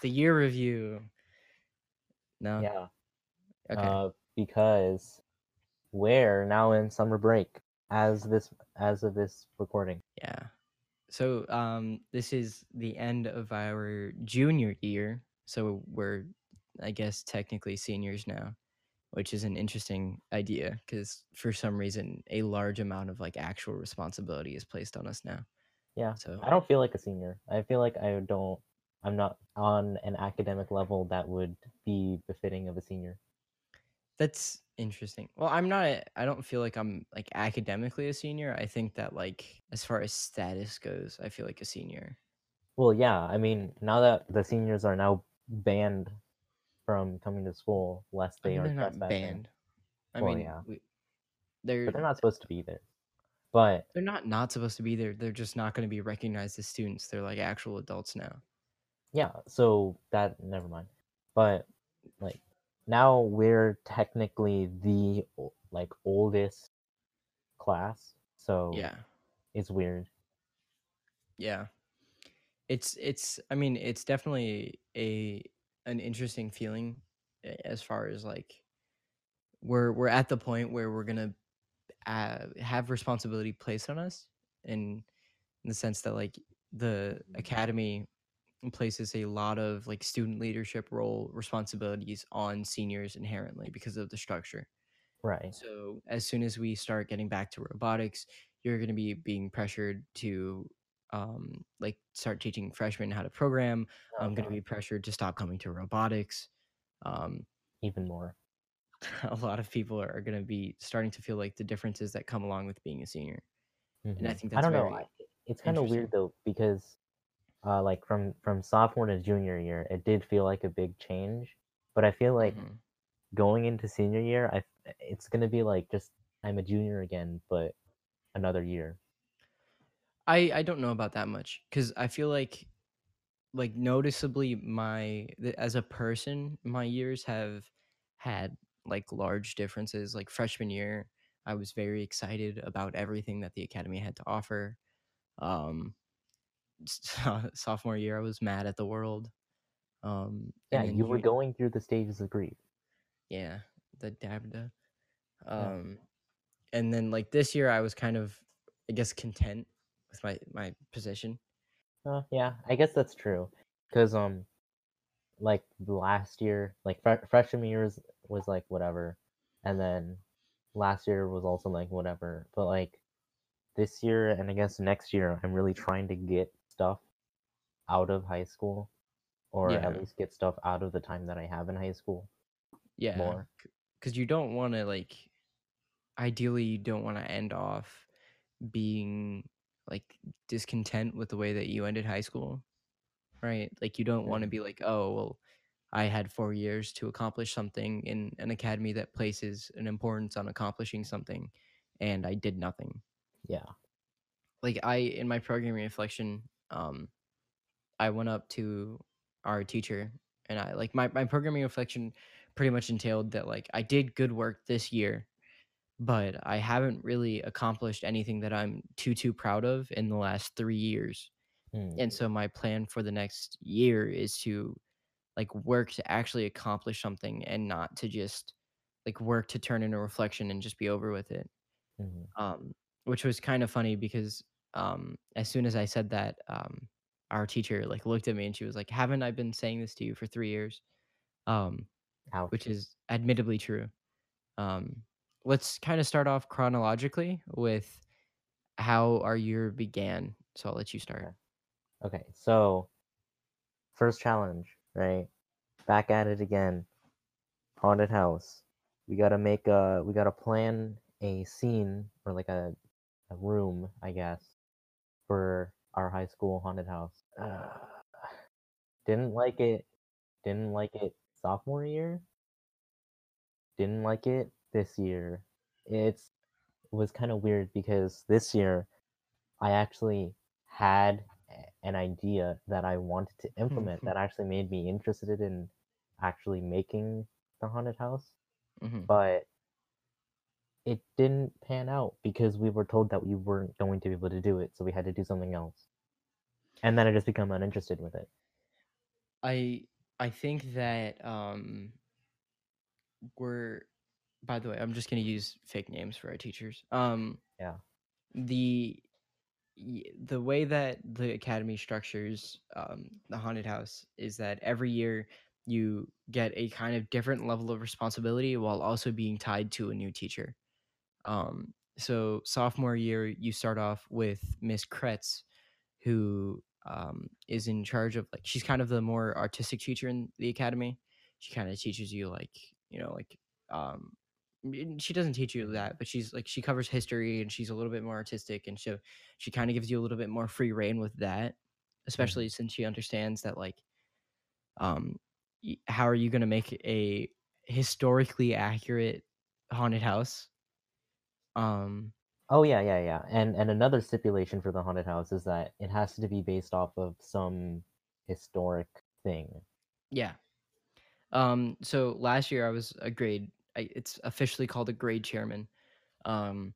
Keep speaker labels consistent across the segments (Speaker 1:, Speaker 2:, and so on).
Speaker 1: the year review. No.
Speaker 2: Yeah.
Speaker 1: Okay.
Speaker 2: Uh, because we're now in summer break as this as of this recording.
Speaker 1: yeah. So um, this is the end of our junior year. So we're, I guess, technically seniors now, which is an interesting idea because for some reason a large amount of like actual responsibility is placed on us now.
Speaker 2: Yeah.
Speaker 1: So
Speaker 2: I don't feel like a senior. I feel like I don't. I'm not on an academic level that would be befitting of a senior.
Speaker 1: That's interesting. Well, I'm not. a- I don't feel like I'm like academically a senior. I think that like as far as status goes, I feel like a senior.
Speaker 2: Well, yeah. I mean, now that the seniors are now banned from coming to school, lest
Speaker 1: I
Speaker 2: they
Speaker 1: mean,
Speaker 2: are
Speaker 1: not banned. I
Speaker 2: Well,
Speaker 1: mean,
Speaker 2: yeah.
Speaker 1: we, they're
Speaker 2: But they're not supposed to be there. But
Speaker 1: they're not not supposed to be there. They're just not going to be recognized as students. They're like actual adults now.
Speaker 2: Yeah, so that never mind. But like now we're technically the like oldest class, so
Speaker 1: Yeah,
Speaker 2: it's weird.
Speaker 1: yeah. It's it's. I mean, it's definitely a an interesting feeling as far as like we're we're at the point where we're gonna uh, have responsibility placed on us in in the sense that like the academy places a lot of like student leadership role responsibilities on seniors inherently because of the structure
Speaker 2: Right.
Speaker 1: so as soon as we start getting back to robotics you're going to be being pressured to um like start teaching freshmen how to program i'm going to be pressured to stop coming to robotics um
Speaker 2: Even more.
Speaker 1: a lot of people are, going to be starting to feel like the differences that come along with being a senior and i
Speaker 2: Mhm.
Speaker 1: think
Speaker 2: I don't know. It's kind of weird though because uh like from from sophomore to junior year, it did feel like a big change. But I feel like
Speaker 1: Mhm.
Speaker 2: going into senior year, I it's gonna be like just I'm a junior again, but another year.
Speaker 1: I I don't know about that much because I feel like like noticeably my as a person my years have had like large differences. Like freshman year, I was very excited about everything that the academy had to offer. Um, sophomore year, I was mad at the world. Um,
Speaker 2: Yeah, you were going through the stages of grief.
Speaker 1: yeah the DABDA.
Speaker 2: Yeah.
Speaker 1: Um, and then like this year, I was kind of I guess content with my my position.
Speaker 2: Uh, yeah, I guess that's true. Cause um, like last year, like fre- freshman year was, was like whatever, and then last year was also like whatever. But like this year and I guess next year, I'm really trying to get stuff out of high school, or
Speaker 1: Yeah.
Speaker 2: at least get stuff out of the time that I have in high school.
Speaker 1: yeah
Speaker 2: more.
Speaker 1: because you don't want to like ideally you don't want to end off being like discontent with the way that you ended high school right like you don't want to
Speaker 2: Mhm.
Speaker 1: be like oh well i had four years to accomplish something in an academy that places an importance on accomplishing something and i did nothing
Speaker 2: Yeah.
Speaker 1: like I in my programming reflection, um, I went up to our teacher and I like my, my programming reflection pretty much entailed that like I did good work this year, but I haven't really accomplished anything that I'm too too proud of in the last three years.
Speaker 2: Mm.
Speaker 1: And so my plan for the next year is to like work to actually accomplish something and not to just like work to turn in a reflection and just be over with it
Speaker 2: Mhm.
Speaker 1: um, which was kind of funny because um, as soon as I said that, um, our teacher like looked at me and she was like, "Haven't I been saying this to you for three years?" Um,
Speaker 2: Ouch.
Speaker 1: which is admittedly true. Um, let's kind of start off chronologically with how our year began. So I'll let you start.
Speaker 2: Okay, so first challenge, right? Back at it again. Haunted house. We gotta make a. We gotta plan a scene or like a, a room, I guess, for our high school haunted house. Uh, didn't like it. Didn't like it sophomore year. Didn't like it this year. It's it was kind of weird because this year I actually had an idea that I wanted to implement that actually made me interested in actually making the haunted house,
Speaker 1: hmm
Speaker 2: but it didn't pan out because we were told that we weren't going to be able to do it, so we had to do something else. And then I just become uninterested with it.
Speaker 1: I I think that um we're by the way, I'm just gonna use fake names for our teachers. Um
Speaker 2: Yeah.
Speaker 1: the the way that the academy structures um, the haunted house is that every year you get a kind of different level of responsibility while also being tied to a new teacher. Um, so sophomore year, you start off with Miss Kretz, who um, is in charge of like she's kind of the more artistic teacher in the academy. She kind of teaches you like you know like um, she doesn't teach you that, but she's like she covers history and she's a little bit more artistic and she she kind of gives you a little bit more free reign with that, especially
Speaker 2: Mhm.
Speaker 1: since she understands that like um how are you going to make a historically accurate haunted house um
Speaker 2: Oh yeah, yeah, yeah. And and another stipulation for the haunted house is that it has to be based off of some historic thing.
Speaker 1: yeah Um, so last year I was a grade. I, it's officially called a grade chairman. Um,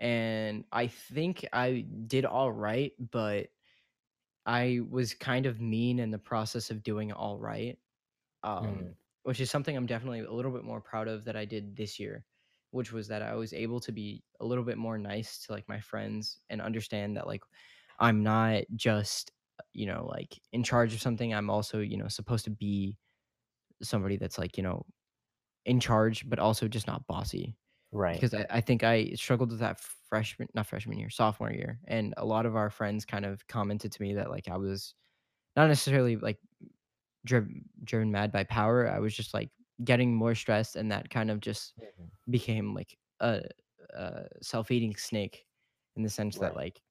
Speaker 1: and I think I did all right, but I was kind of mean in the process of doing all right. Um,
Speaker 2: Mhm.
Speaker 1: which is something I'm definitely a little bit more proud of that I did this year, which was that I was able to be a little bit more nice to like my friends and understand that like I'm not just you know like in charge of something. I'm also you know supposed to be somebody that's like you know in charge, but also just not bossy.
Speaker 2: Right.
Speaker 1: Because I, I think I struggled with that freshman, not freshman year, sophomore year, and a lot of our friends kind of commented to me that like I was not necessarily like driven driven mad by power. I was just like getting more stressed, and that kind of just
Speaker 2: Mhm.
Speaker 1: became like a, a self eating snake, in the sense that like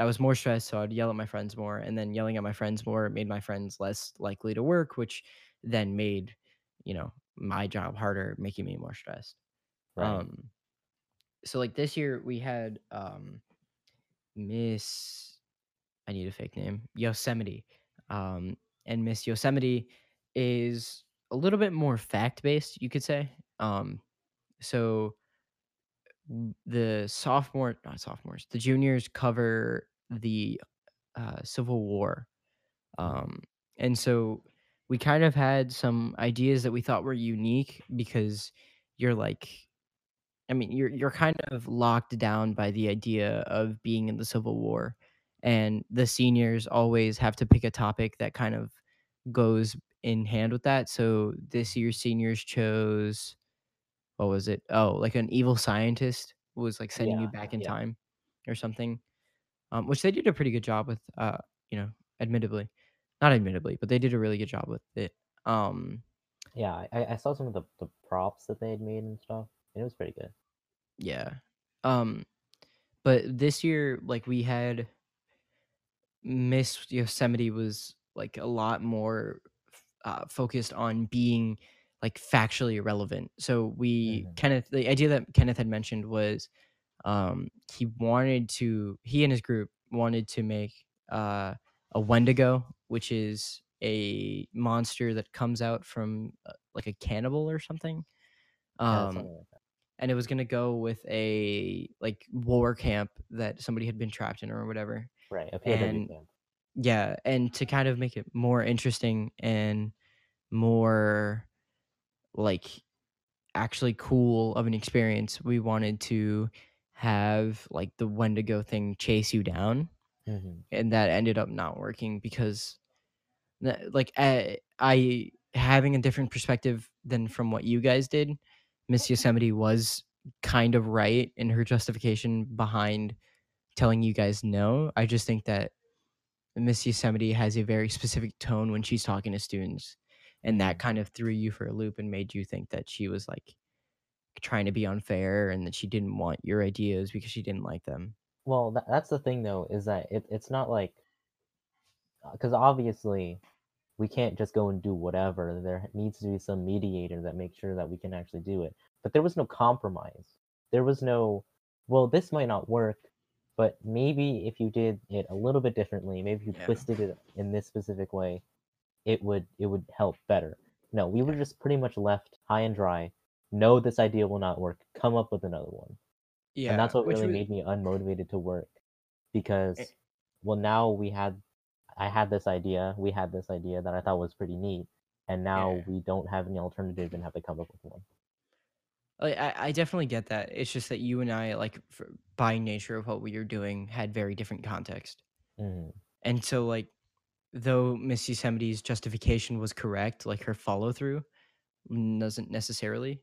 Speaker 1: I was more stressed, so I'd yell at my friends more, and then yelling at my friends more made my friends less likely to work, which then made you know my job harder, making me more stressed.
Speaker 2: Right.
Speaker 1: Um, so like this year we had um Miss I need a fake name, Yosemite. Um, and Miss Yosemite is a little bit more fact based, you could say. Um, so the sophomore, not sophomores, the juniors cover the uh, Civil War. Um, and so we kind of had some ideas that we thought were unique because you're like I mean, you're you're kind of locked down by the idea of being in the Civil War, and the seniors always have to pick a topic that kind of goes in hand with that. So this year's seniors chose what was it? Oh, like an evil scientist was like sending you back in
Speaker 2: Yeah.
Speaker 1: time or something, um, which they did a pretty good job with. Uh, you know, admittedly, not admittedly, but they did a really good job with it. Um,
Speaker 2: Yeah. I, I saw some of the, the props that they had made and stuff, and it was pretty good.
Speaker 1: yeah. Um, but this year, like we had Miss Yosemite was like a lot more uh, focused on being like factually relevant. So we
Speaker 2: Mhm.
Speaker 1: Kenneth, the idea that Kenneth had mentioned was um, he wanted to, he and his group wanted to make uh, a Wendigo, which is a monster that comes out from uh, like a cannibal or something. Um,
Speaker 2: like
Speaker 1: and it was gonna go with a like war camp that somebody had been trapped in or whatever.
Speaker 2: Right. A POW
Speaker 1: And
Speaker 2: camp.
Speaker 1: Yeah, and to kind of make it more interesting and more like actually cool of an experience, we wanted to have like the Wendigo thing chase you down,
Speaker 2: hmm
Speaker 1: and that ended up not working because like I, I having a different perspective than from what you guys did, Miss Yosemite was kind of right in her justification behind telling you guys no. I just think that Miss Yosemite has a very specific tone when she's talking to students. And that kind of threw you for a loop and made you think that she was like trying to be unfair and that she didn't want your ideas because she didn't like them.
Speaker 2: Well, that, that's the thing though, is that it, it's not like uh, because obviously we can't just go and do whatever. There needs to be some mediator that makes sure that we can actually do it. But there was no compromise. There was no, well, this might not work, but maybe if you did it a little bit differently, maybe you
Speaker 1: Yeah.
Speaker 2: twisted it in this specific way, it would it would help better. No, we were just pretty much left high and dry. No, this idea will not work. Come up with another one.
Speaker 1: Yeah.
Speaker 2: And that's what really
Speaker 1: was-
Speaker 2: made me unmotivated to work eh because, well, now we had I had this idea, we had this idea that I thought was pretty neat, and now
Speaker 1: Yeah.
Speaker 2: we don't have any alternative and have to come up with one.
Speaker 1: Like, I I definitely get that. It's just that you and I, like, for by nature of what we were doing, had very different context.
Speaker 2: Mhm.
Speaker 1: And so, like, though Miss Yosemite's justification was correct, like, her follow through doesn't necessarily.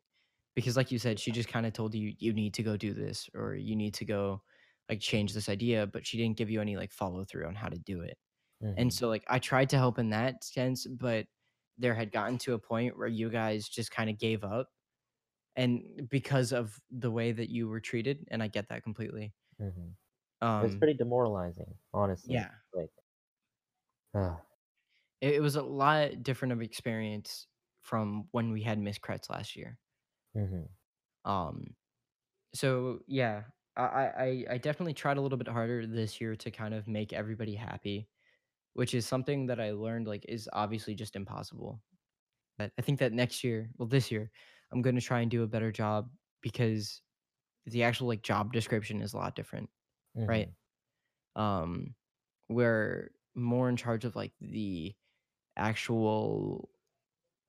Speaker 1: Because like you said, she just kinda told you, "You need to go do this," or "You need to go, like, change this idea," but she didn't give you any, like, follow through on how to do it. And
Speaker 2: Mhm.
Speaker 1: so, like, I tried to help in that sense, but there had gotten to a point where you guys just kinda gave up, and because of the way that you were treated, and I get that completely.
Speaker 2: Mhm. Was
Speaker 1: Um
Speaker 2: pretty demoralizing, honestly,
Speaker 1: Yeah.
Speaker 2: like ugh.
Speaker 1: It it was a lot different of experience from when we had Miss Kretz last year.
Speaker 2: Mhm.
Speaker 1: Um, so, yeah, I I I I definitely tried a little bit harder this year to kind of make everybody happy, which is something that I learned, like, is obviously just impossible. But I think that next year well, this year, I'm gonna try and do a better job because the actual, like, job description is a lot different, right?
Speaker 2: Mhm.
Speaker 1: Um, we're more in charge of, like, the actual,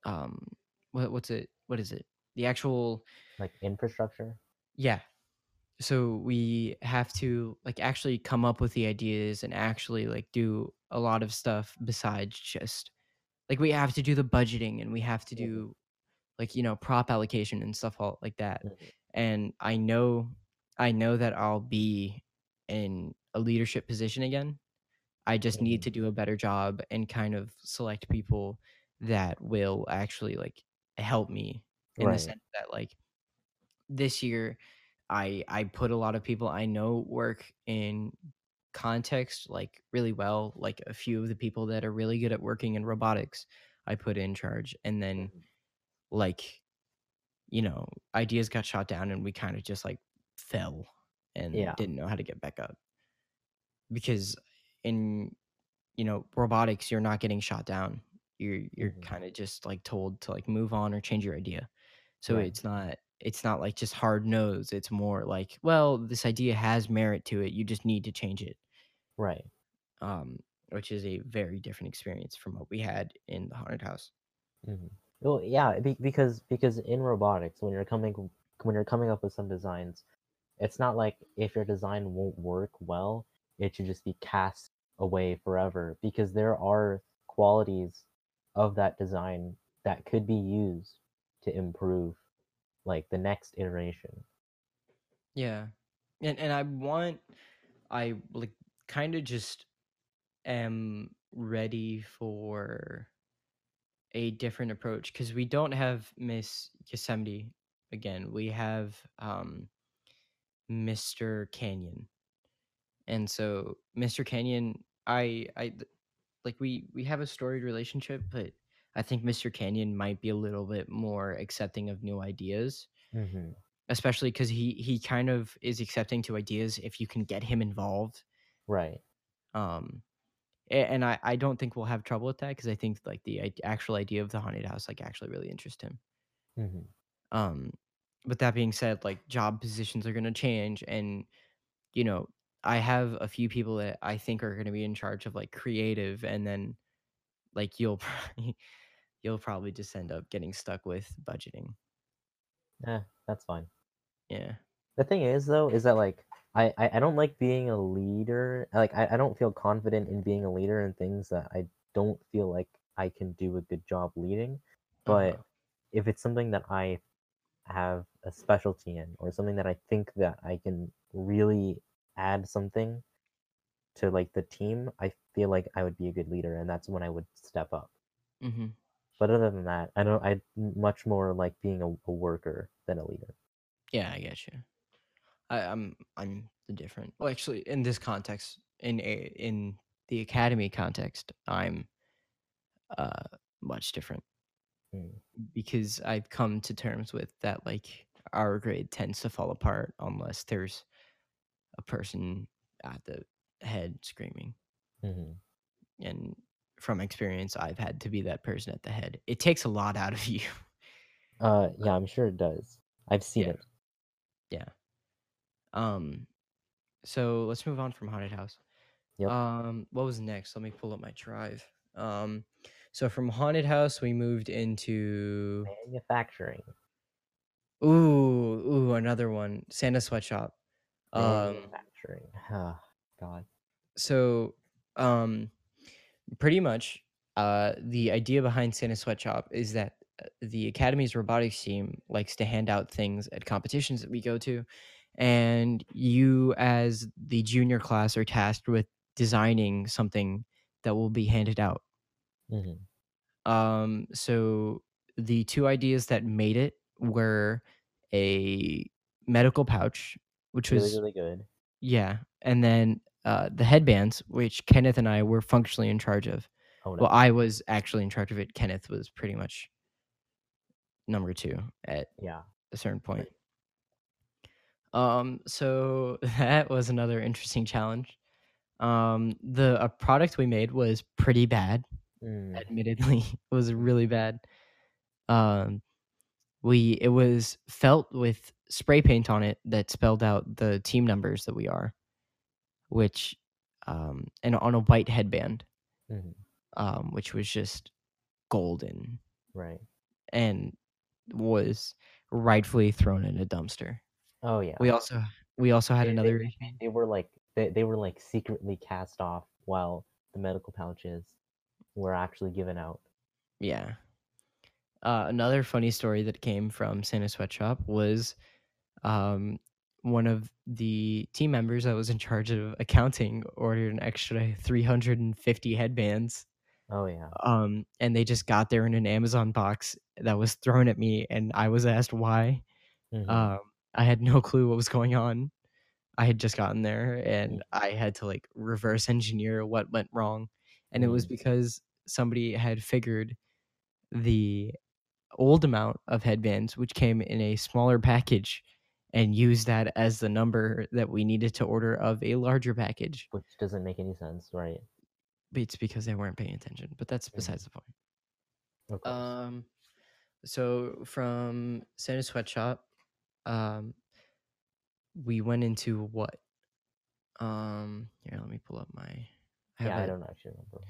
Speaker 1: um, what what's it what is it? The actual
Speaker 2: Like, infrastructure?
Speaker 1: Yeah. So, we have to, like, actually come up with the ideas and actually, like, do a lot of stuff besides just like, we have to do the budgeting, and we have to
Speaker 2: Mhm.
Speaker 1: do, like, you know, prop allocation and stuff all like that.
Speaker 2: Mhm.
Speaker 1: And I know I know that I'll be in a leadership position again. I just need
Speaker 2: Mhm.
Speaker 1: to do a better job and kind of select people that will actually, like, help me in the sense that, like, this year, I I put a lot of people I know work in context, like, really well, like, a few of the people that are really good at working in robotics, I put in charge, and then,
Speaker 2: Mhm.
Speaker 1: Like, you know, ideas got shot down, and we kinda just, like, fell and
Speaker 2: Yeah.
Speaker 1: didn't know how to get back up. Because in, you know, robotics, you're not getting shot down. You're you're
Speaker 2: Mhm.
Speaker 1: kinda just, like, told to, like, move on or change your idea. So,
Speaker 2: Right.
Speaker 1: it's not it's not, like, just hard no's, it's more like, "Well, this idea has merit to it, you just need to change it."
Speaker 2: Right.
Speaker 1: Um, which is a very different experience from what we had in the haunted house.
Speaker 2: Mhm. Well, yeah, be because because in robotics, when you're coming when you're coming up with some designs, it's not like if your design won't work well, it should just be cast away forever, because there are qualities of that design that could be used to improve, like, the next iteration.
Speaker 1: Yeah. And and I want I, like, kinda just am ready for a different approach because we don't have Miss Yosemite again, we have, um, Mr. Canyon. And so, Mr. Canyon, I I like, we we have a storied relationship, but I think Mr. Canyon might be a little bit more accepting of new ideas.
Speaker 2: Mhm.
Speaker 1: Especially 'cause he he kind of is accepting to ideas if you can get him involved.
Speaker 2: Right.
Speaker 1: Um, and I I don't think we'll have trouble with that because I think, like, the actual idea of the haunted house, like, actually really interest him.
Speaker 2: Mhm.
Speaker 1: Um, with that being said, like, job positions are gonna change, and, you know, I have a few people that I think are gonna be in charge of, like, creative, and then, like, you'll probably you'll probably just end up getting stuck with budgeting.
Speaker 2: Yeah, that's fine.
Speaker 1: Yeah.
Speaker 2: The thing is, though, is that, like, I I I don't like being a leader, like, I I don't feel confident in being a leader in things that I don't feel like I can do a good job leading, but
Speaker 1: Uh-huh.
Speaker 2: if it's something that I have a specialty in, or something that I think that I can really add something to, like, the team, I feel like I would be a good leader, and that's when I would step up.
Speaker 1: Mhm.
Speaker 2: But other than that, I don't I'd much more like being a a worker than a leader.
Speaker 1: Yeah, I get you. I I'm I'm the different well, actually, in this context, in a in the academy context, I'm, uh, much different.
Speaker 2: Mm.
Speaker 1: Because I've come to terms with that, like, our grade tends to fall apart unless there's a person at the head screaming.
Speaker 2: Mhm.
Speaker 1: And from experience, I've had to be that person at the head. It takes a lot out of you.
Speaker 2: Uh, yeah, I'm sure it does. I've seen
Speaker 1: Yeah.
Speaker 2: it.
Speaker 1: Yeah. Um, so let's move on from haunted house.
Speaker 2: Yep.
Speaker 1: Um, what was next? Let me pull up my drive. Um, so from haunted house we moved into
Speaker 2: Manufacturing.
Speaker 1: ooh ooh another one Santa sweatshop. Um,
Speaker 2: Manufacturing. Oh, God.
Speaker 1: so um, pretty much uh the idea behind Santa sweatshop is that uh, the academy's robotics team likes to hand out things at competitions that we go to and you as the junior class are tasked with designing something that will be handed out
Speaker 2: hmm
Speaker 1: um so the two ideas that made it were a medical pouch which
Speaker 2: Really,
Speaker 1: was
Speaker 2: really good.
Speaker 1: yeah and then uh the headbands which kenneth and i were functionally in charge of
Speaker 2: Oh, no.
Speaker 1: well i was actually in charge of it kenneth was pretty much number two at
Speaker 2: yeah.
Speaker 1: a certain point um so that was another interesting challenge. Um the a product we made was pretty bad
Speaker 2: Mm,
Speaker 1: admittedly it was really bad. Um we it was felt with spray paint on it that spelled out the team numbers that we are which um and on a white headband.
Speaker 2: Mhm,
Speaker 1: um which was just golden
Speaker 2: Right.
Speaker 1: and was rightfully thrown in a dumpster
Speaker 2: Oh, yeah.
Speaker 1: we also we also had
Speaker 2: They- they-
Speaker 1: another
Speaker 2: They were like they, they were like secretly cast off while the medical pouches were actually given out.
Speaker 1: Yeah. Uh, another funny story that came from Santa Sweatshop was um, one of the team members that was in charge of accounting ordered an extra 350 headbands.
Speaker 2: Oh yeah.
Speaker 1: Um, and they just got there in an Amazon box that was thrown at me, and I was asked why.
Speaker 2: Mhm,
Speaker 1: Um, I had no clue what was going on. I had just gotten there,
Speaker 2: Mm.
Speaker 1: and I had to like reverse engineer what went wrong, and it was
Speaker 2: Mm.
Speaker 1: because somebody had figured the old amount of headbands, which came in a smaller package, and used that as the number that we needed to order of a larger package.
Speaker 2: which doesn't make any sense, right?
Speaker 1: It's because they weren't paying attention, but that's
Speaker 2: Mhm.
Speaker 1: besides the point. Um, so from Santa Sweatshop, um, we went into what? Um, here, let me pull up my. I have
Speaker 2: yeah, I don't actually remember.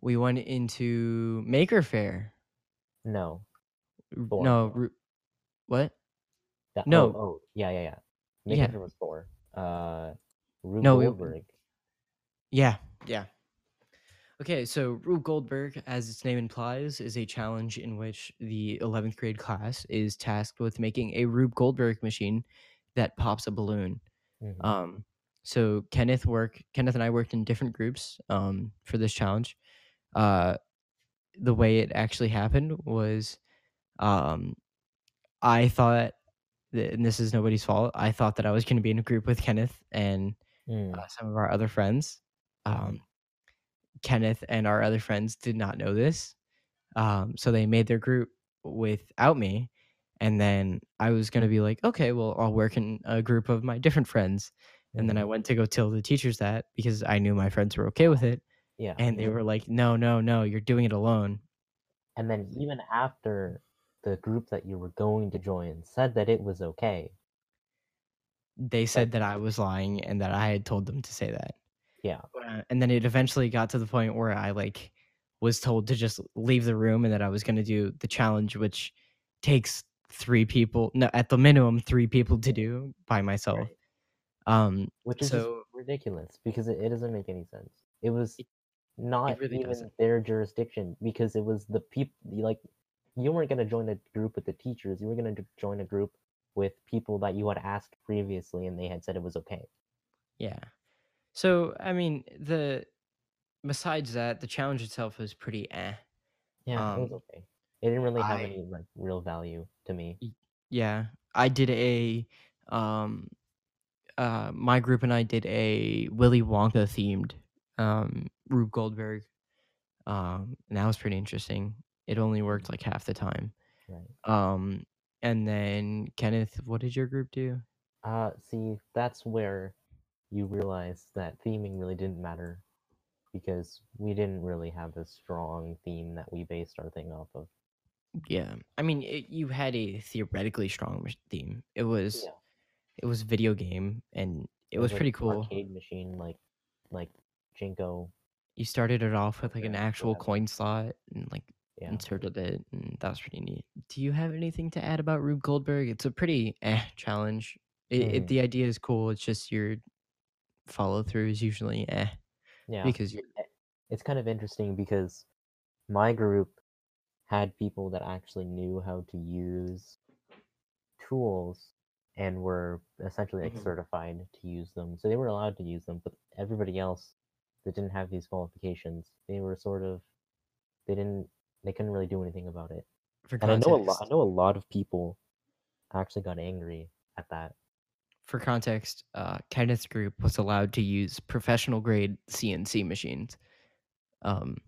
Speaker 1: we went into Maker Fair.
Speaker 2: No. Four.
Speaker 1: No, Ru- what?
Speaker 2: That,
Speaker 1: No.
Speaker 2: Oh, oh, yeah, yeah, yeah.
Speaker 1: Yeah.
Speaker 2: Maker was four. Uh, Rube
Speaker 1: No, it-
Speaker 2: Goldberg.
Speaker 1: Yeah, yeah. Okay, so Rube Goldberg, as its name implies, is a challenge in which the 11th grade class is tasked with making a Rube Goldberg machine that pops a balloon.
Speaker 2: Mhm.
Speaker 1: Um, so Kenneth work Kenneth and I worked in different groups um, for this challenge. Uh, the way it actually happened was, um, I thought, that, and this is nobody's fault. I thought that I was going to be in a group with Kenneth and
Speaker 2: Mm,
Speaker 1: uh, some of our other friends. Um, Kenneth and our other friends did not know this, um, so they made their group without me. And then I was gonna be like, okay, well, I'll work in a group of my different friends. And then I
Speaker 2: mhm.
Speaker 1: went to go tell the teachers that because I knew my friends were okay with it,
Speaker 2: Yeah.
Speaker 1: and they were like, no, no, no, you're doing it alone.
Speaker 2: And then even after the group that you were going to join said that it was okay.
Speaker 1: They said that I was lying and that I had told them to say that.
Speaker 2: Yeah.
Speaker 1: Uh, and then it eventually got to the point where I like was told to just leave the room and that I was going to do the challenge, which takes three people, no, at the minimum, three people to do by myself.
Speaker 2: Right.
Speaker 1: Um,
Speaker 2: Which is
Speaker 1: so
Speaker 2: ridiculous because it, it doesn't make any sense. It was not
Speaker 1: really
Speaker 2: even
Speaker 1: doesn't.
Speaker 2: their jurisdiction because it was the people like you weren't going to join a group with the teachers. You were going to join a group with people that you had asked previously and they had said it was okay.
Speaker 1: yeah. So I mean, the besides that, the challenge itself was pretty eh.
Speaker 2: Yeah, it was
Speaker 1: Um,
Speaker 2: okay. It didn't really have
Speaker 1: I-
Speaker 2: any like real value to me.
Speaker 1: Yeah, I did a um uh my group and I did a Willy Wonka themed um Rube Goldberg. Um and that was pretty interesting. It only worked like half the time.
Speaker 2: Right.
Speaker 1: Um and then Kenneth, what did your group do?
Speaker 2: Uh, see, that's where you realize that theming really didn't matter because we didn't really have a strong theme that we based our thing off of.
Speaker 1: Yeah. I mean, it, you had a theoretically strong theme. It was
Speaker 2: Yeah.
Speaker 1: it was video game and it was
Speaker 2: like
Speaker 1: pretty cool.
Speaker 2: Arcade machine, like like Jinko.
Speaker 1: You started it off with like an actual
Speaker 2: whatever.
Speaker 1: coin slot and like
Speaker 2: Yeah.
Speaker 1: inserted it, and that was pretty neat. Do you have anything to add about Rube Goldberg? It's a pretty eh challenge. It, it
Speaker 2: Mhm.
Speaker 1: the idea is cool. It's just your follow through is usually eh
Speaker 2: Yeah.
Speaker 1: because you're
Speaker 2: Eh, It's kind of interesting because my group had people that actually knew how to use tools and were essentially like
Speaker 1: Mhm.
Speaker 2: certified to use them. So they were allowed to use them, but everybody else that didn't have these qualifications, they were sort of they didn't they couldn't really do anything about it.
Speaker 1: for
Speaker 2: And I know a lot I know a lot of people actually got angry at that.
Speaker 1: For context, uh, Kenneth's group was allowed to use professional grade CNC machines, um,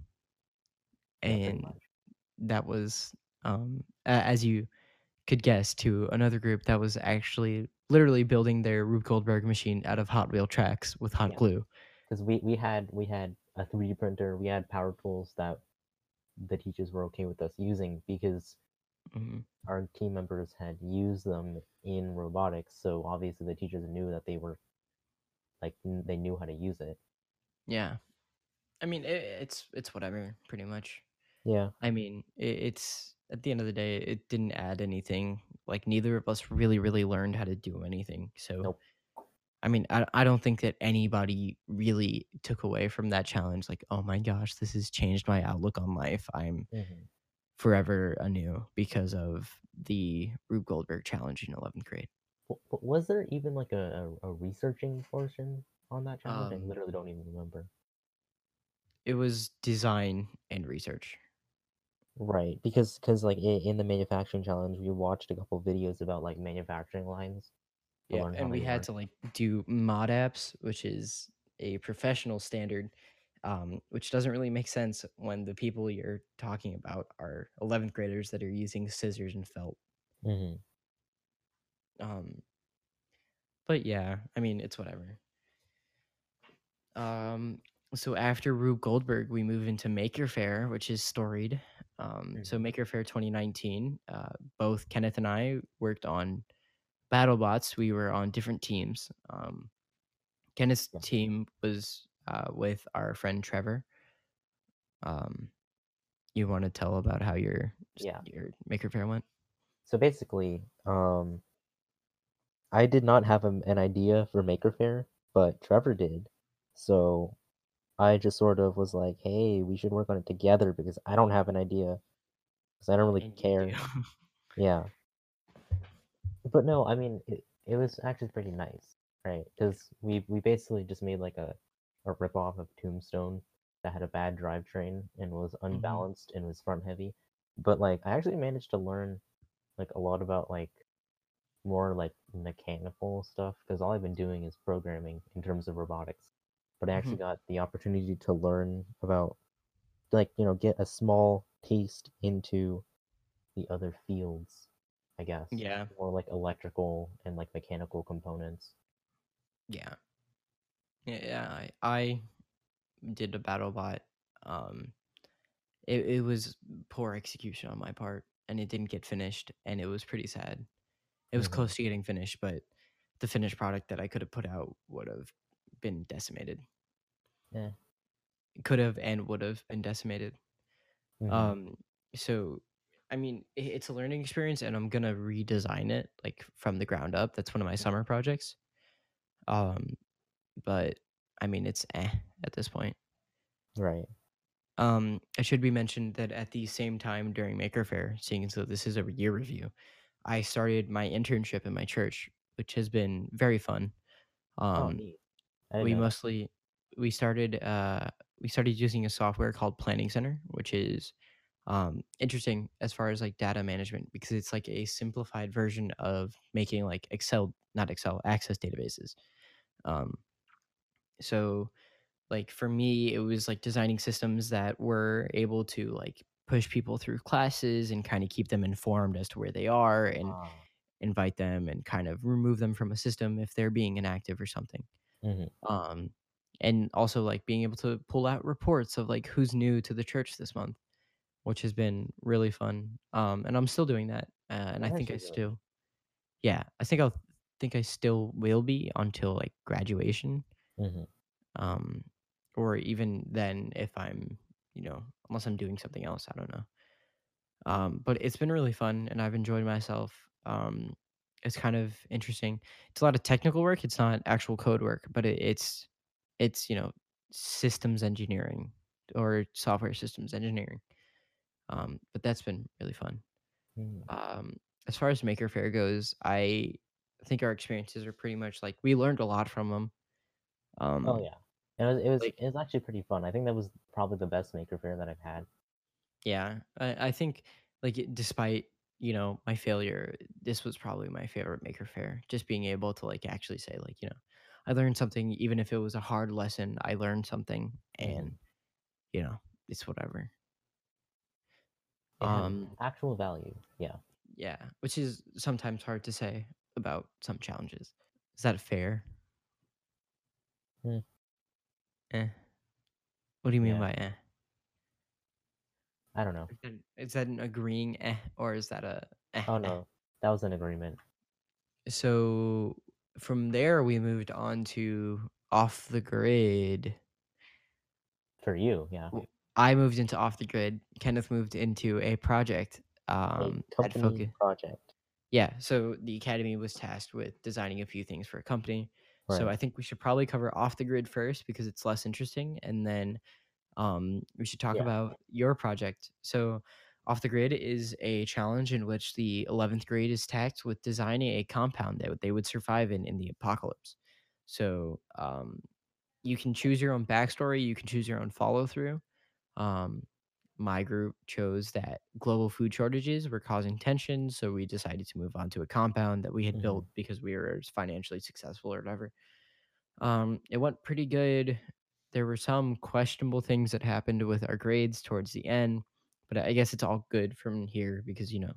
Speaker 1: and that was um, as you could guess to another group that was actually literally building their Rube Goldberg machine out of Hot Wheel tracks with hot
Speaker 2: Yeah.
Speaker 1: glue.
Speaker 2: Because we, we had we had a 3D printer, we had power tools that the teachers were okay with us using because
Speaker 1: Mhm.
Speaker 2: our team members had used them in robotics, so obviously the teachers knew that they were like they knew how to use it.
Speaker 1: Yeah, I mean it, it's it's whatever, pretty much.
Speaker 2: Yeah.
Speaker 1: I mean it, it's at the end of the day, it didn't add anything. Like neither of us really really learned how to do anything. So
Speaker 2: Nope.
Speaker 1: I mean, I, I don't think that anybody really took away from that challenge. Like, oh my gosh, this has changed my outlook on life. I'm
Speaker 2: hmm
Speaker 1: forever anew because of the Rube Goldberg challenge in 11th grade.
Speaker 2: But was there even like a, a, a researching portion on that challenge? I
Speaker 1: Um,
Speaker 2: literally don't even remember.
Speaker 1: It was design and research.
Speaker 2: Right, because because like in, in the manufacturing challenge, we watched a couple videos about like manufacturing lines.
Speaker 1: Yeah, and we had
Speaker 2: work.
Speaker 1: to like do MODAPTS, which is a professional standard, um, which doesn't really make sense when the people you're talking about are 11th graders that are using scissors and felt.
Speaker 2: hmm
Speaker 1: Um, but yeah, I mean, it's whatever. Um, so after Rube Goldberg, we move into Maker Fair, which is storied. Um, so
Speaker 2: Mhm.
Speaker 1: Maker Fair 2019, uh, both Kenneth and I worked on BattleBots. We were on different teams. Um, Kenneth's
Speaker 2: Yeah.
Speaker 1: team was uh, with our friend Trevor. Um, you want to tell about how your
Speaker 2: Yeah.
Speaker 1: your Maker Fair went?
Speaker 2: So basically, um, I did not have a, an idea for Maker fair, but Trevor did. So I just sort of was like, "Hey, we should work on it together because I don't have an idea because I don't really
Speaker 1: And
Speaker 2: care."
Speaker 1: do.
Speaker 2: Yeah. But no, I mean, it, it was actually pretty nice, right? Because we we basically just made like a a ripoff of Tombstone that had a bad drivetrain and was mm-hmm. unbalanced and was front heavy. But like, I actually managed to learn like a lot about like more like mechanical stuff because all I've been doing is programming in terms of robotics. But I mm-hmm. actually got the opportunity to learn about like you know get a small taste into the other fields, I guess.
Speaker 1: Yeah.
Speaker 2: More like electrical and like mechanical components.
Speaker 1: Yeah. Yeah, I, I did a battle bot. Um it, it was poor execution on my part and it didn't get finished and it was pretty sad. It was
Speaker 2: Mhm.
Speaker 1: close to getting finished, but the finished product that I could have put out would have been decimated.
Speaker 2: Yeah.
Speaker 1: Could have and would have been decimated.
Speaker 2: Mhm.
Speaker 1: Um so I mean, it's a learning experience and I'm going to redesign it like from the ground up. That's one of my summer projects. Um but I mean, it's eh at this point.
Speaker 2: right.
Speaker 1: Um, it should be mentioned that at the same time during Maker Fair, seeing as though this is a year review, I started my internship in my church, which has been very fun.
Speaker 2: oh,
Speaker 1: Um,
Speaker 2: neat.
Speaker 1: We
Speaker 2: know
Speaker 1: mostly we started uh, we started using a software called Planning Center, which is um, interesting as far as like data management because it's like a simplified version of making like Excel, not Excel, Access databases. Um, so like for me it was like designing systems that were able to like push people through classes and kind of keep them informed as to where they are and
Speaker 2: Ah.
Speaker 1: invite them and kind of remove them from a system if they're being inactive or something
Speaker 2: Mhm.
Speaker 1: um and also like being able to pull out reports of like who's new to the church this month which has been really fun um and i'm still doing that uh, and i think i still yeah i think i'll think i still will be until like graduation
Speaker 2: Mhm.
Speaker 1: um or even then if I'm, you know, unless I'm doing something else, I don't know. Um, but it's been really fun and I've enjoyed myself. Um, it's kind of interesting. It's a lot of technical work. It's not actual code work, but it, it's it's you know systems engineering or software systems engineering. Um, but that's been really fun.
Speaker 2: Mm.
Speaker 1: Um, as far as Maker Faire goes, I think our experiences are pretty much like we learned a lot from them. Um,
Speaker 2: Oh yeah, it was, it was
Speaker 1: like
Speaker 2: it was actually pretty fun. I think that was probably the best Maker fair that I've had.
Speaker 1: yeah, I, I think like despite you know my failure, this was probably my favorite Maker fair. Just being able to like actually say like you know I learned something, even if it was a hard lesson. I learned something,
Speaker 2: Mhm.
Speaker 1: and you know it's whatever.
Speaker 2: It
Speaker 1: Um,
Speaker 2: actual value. Yeah.
Speaker 1: yeah, which is sometimes hard to say about some challenges. Is that fair?
Speaker 2: Mm,
Speaker 1: Eh. What do you mean
Speaker 2: yeah.
Speaker 1: by eh?
Speaker 2: I don't know.
Speaker 1: Is that is that an agreeing eh, or is that a eh,
Speaker 2: Oh
Speaker 1: eh?
Speaker 2: no, that was an agreement
Speaker 1: So from there, we moved on to off the grid.
Speaker 2: for you. Yeah.
Speaker 1: W- I moved into off the grid. Kenneth moved into a project
Speaker 2: A
Speaker 1: um, that
Speaker 2: company
Speaker 1: focus.
Speaker 2: project.
Speaker 1: Yeah, so the academy was tasked with designing a few things for a company. So I think we should probably cover off the grid first because it's less interesting, and then um, we should talk
Speaker 2: Yeah.
Speaker 1: about your project. So, Off the Grid is a challenge in which the 11th grade is tasked with designing a compound that they would survive in in the apocalypse. So, um, you can choose your own backstory, you can choose your own follow through. Um, my group chose that global food shortages were causing tension, so we decided to move on to a compound that we had
Speaker 2: Mhm.
Speaker 1: built because we were financially successful or whatever. Um, it went pretty good. There were some questionable things that happened with our grades towards the end, but I guess it's all good from here because, you know,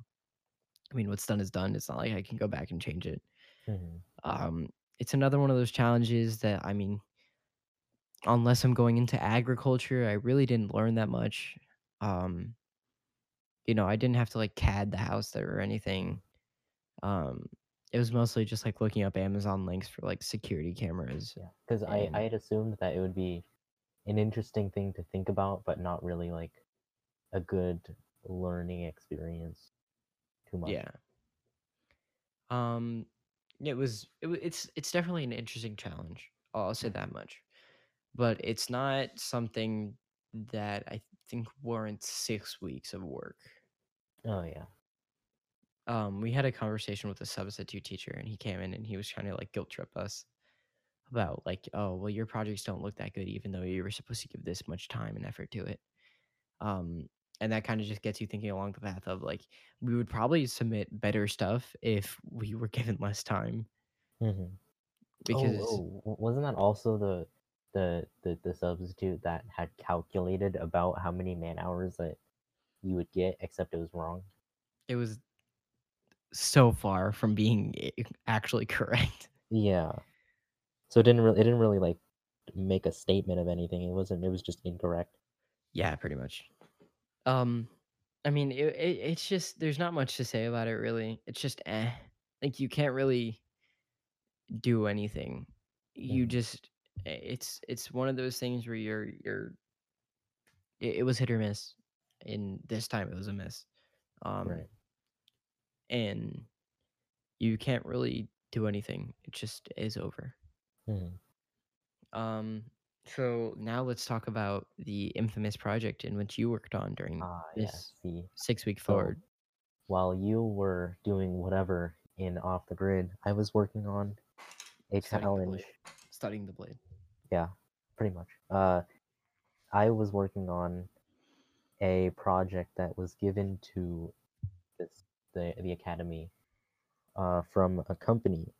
Speaker 1: I mean, what's done is done. It's not like I can go back and change it.
Speaker 2: Mhm.
Speaker 1: Um, it's another one of those challenges that, I mean, unless I'm going into agriculture, I really didn't learn that much. Um, you know, I didn't have to like CAD the house there or anything. Um, it was mostly just like looking up Amazon links for like security cameras.
Speaker 2: Yeah. Because I I had assumed that it would be an interesting thing to think about, but not really like a good learning experience. Too much.
Speaker 1: yeah. Um, it was it, it's it's definitely an interesting challenge. I'll say that much. But it's not something that I think warrants six weeks of work.
Speaker 2: Oh yeah.
Speaker 1: Um, we had a conversation with a substitute teacher, and he came in and he was trying to like guilt trip us about like, oh, well, your projects don't look that good, even though you were supposed to give this much time and effort to it. Um, and that kind of just gets you thinking along the path of like, we would probably submit better stuff if we were given less time
Speaker 2: Mhm.
Speaker 1: because
Speaker 2: oh, oh, wasn't that also the the the the substitute that had calculated about how many man hours that you would get, except it was wrong?
Speaker 1: it was so far from being actually correct.
Speaker 2: Yeah. So it didn't really it didn't really like make a statement of anything. It wasn't. It was just incorrect.
Speaker 1: Yeah, pretty much. Um, I mean, it, it, it's just there's not much to say about it really. It's just eh. Like you can't really do anything. You
Speaker 2: Mhm.
Speaker 1: just it's it's one of those things where you're you're it, it was hit or miss. And this time it was a miss. Um
Speaker 2: Right.
Speaker 1: and you can't really do anything. It just is over.
Speaker 2: Mhm.
Speaker 1: Um so now let's talk about the infamous project in which you worked on during
Speaker 2: yeah.
Speaker 1: this
Speaker 2: See,
Speaker 1: six week
Speaker 2: so
Speaker 1: forward.
Speaker 2: while you were doing whatever in off the grid, I was working on a challenge.
Speaker 1: Studying the blade.
Speaker 2: Yeah, pretty much. Uh, I was working on a project that was given to this the the academy uh, from a company.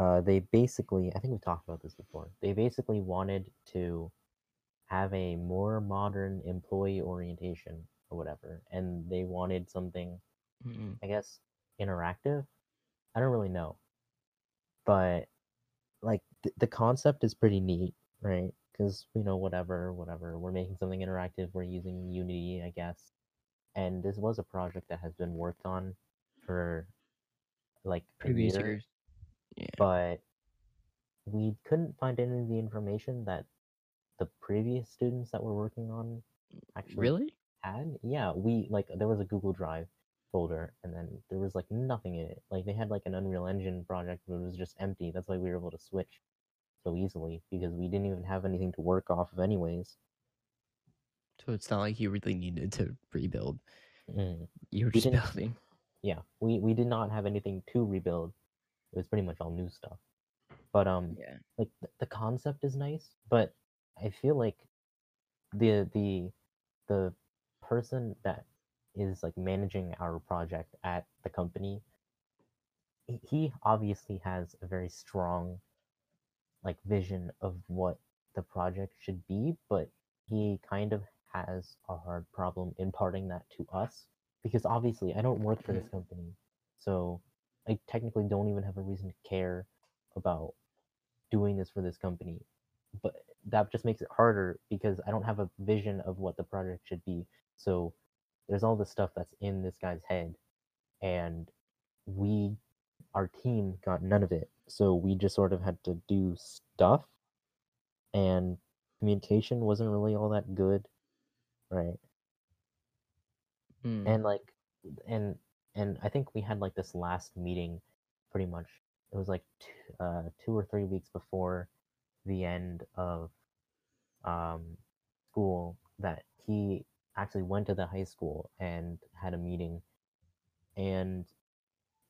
Speaker 2: Uh, they basically, I think we talked about this before. They basically wanted to have a more modern employee orientation or whatever, and they wanted something,
Speaker 1: Mm-mm.
Speaker 2: I guess, interactive. I don't really know, but like th- the concept is pretty neat, right? Because you know, whatever, whatever, we're making something interactive. We're using Unity, I guess, and this was a project that has been worked on for like
Speaker 1: Previous
Speaker 2: year,
Speaker 1: years. Yeah.
Speaker 2: but we couldn't find any of the information that the previous students that were working on actually
Speaker 1: Really?
Speaker 2: had. Yeah, we like there was a Google Drive folder, and then there was like nothing in it. Like they had like an Unreal Engine project, but it was just empty. That's why we were able to switch so easily because we didn't even have anything to work off of, anyways.
Speaker 1: So it's not like you really needed to rebuild.
Speaker 2: Mm.
Speaker 1: You were
Speaker 2: We
Speaker 1: just building.
Speaker 2: Yeah, we we did not have anything to rebuild. It was pretty much all new stuff. But um,
Speaker 1: Yeah.
Speaker 2: like th- the concept is nice, but I feel like the the the person that is like managing our project at the company he obviously has a very strong like vision of what the project should be but he kind of has a hard problem imparting that to us because obviously I don't work for this mm-hmm. company so I technically don't even have a reason to care about doing this for this company but that just makes it harder because I don't have a vision of what the project should be. So there's all this stuff that's in this guy's head, and we, our team, got none of it. So we just sort of had to do stuff, and communication wasn't really all that good, right?
Speaker 1: Hmm.
Speaker 2: and like and and i think we had like this last meeting pretty much it was like t- uh, two or three weeks before the end of um, school that he actually went to the high school and had a meeting and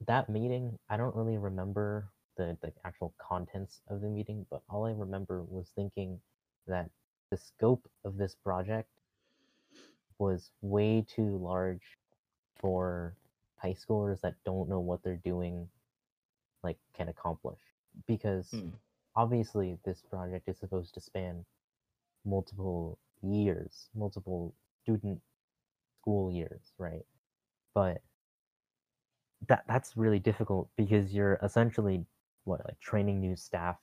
Speaker 2: that meeting i don't really remember the, the actual contents of the meeting but all i remember was thinking that the scope of this project was way too large for high schoolers that don't know what they're doing like can accomplish because
Speaker 1: Hmm.
Speaker 2: obviously this project is supposed to span multiple years multiple student school years right but that that's really difficult because you're essentially what like training new staff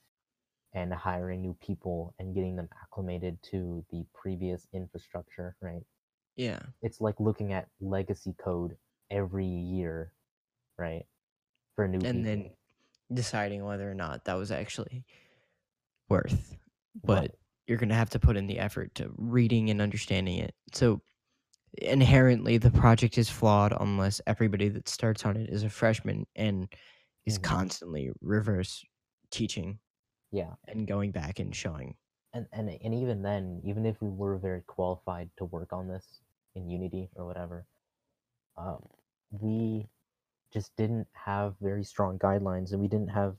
Speaker 2: and hiring new people and getting them acclimated to the previous infrastructure right
Speaker 1: Yeah.
Speaker 2: it's like looking at legacy code every year, right? For new
Speaker 1: And
Speaker 2: people.
Speaker 1: then deciding whether or not that was actually worth. But
Speaker 2: Right.
Speaker 1: you're going to have to put in the effort to reading and understanding it. So inherently the project is flawed unless everybody that starts on it is a freshman and is
Speaker 2: Mhm.
Speaker 1: constantly reverse teaching
Speaker 2: yeah,
Speaker 1: and going back and showing.
Speaker 2: and, and and even then, even if we were very qualified to work on this in Unity or whatever, um, we just didn't have very strong guidelines, and we didn't have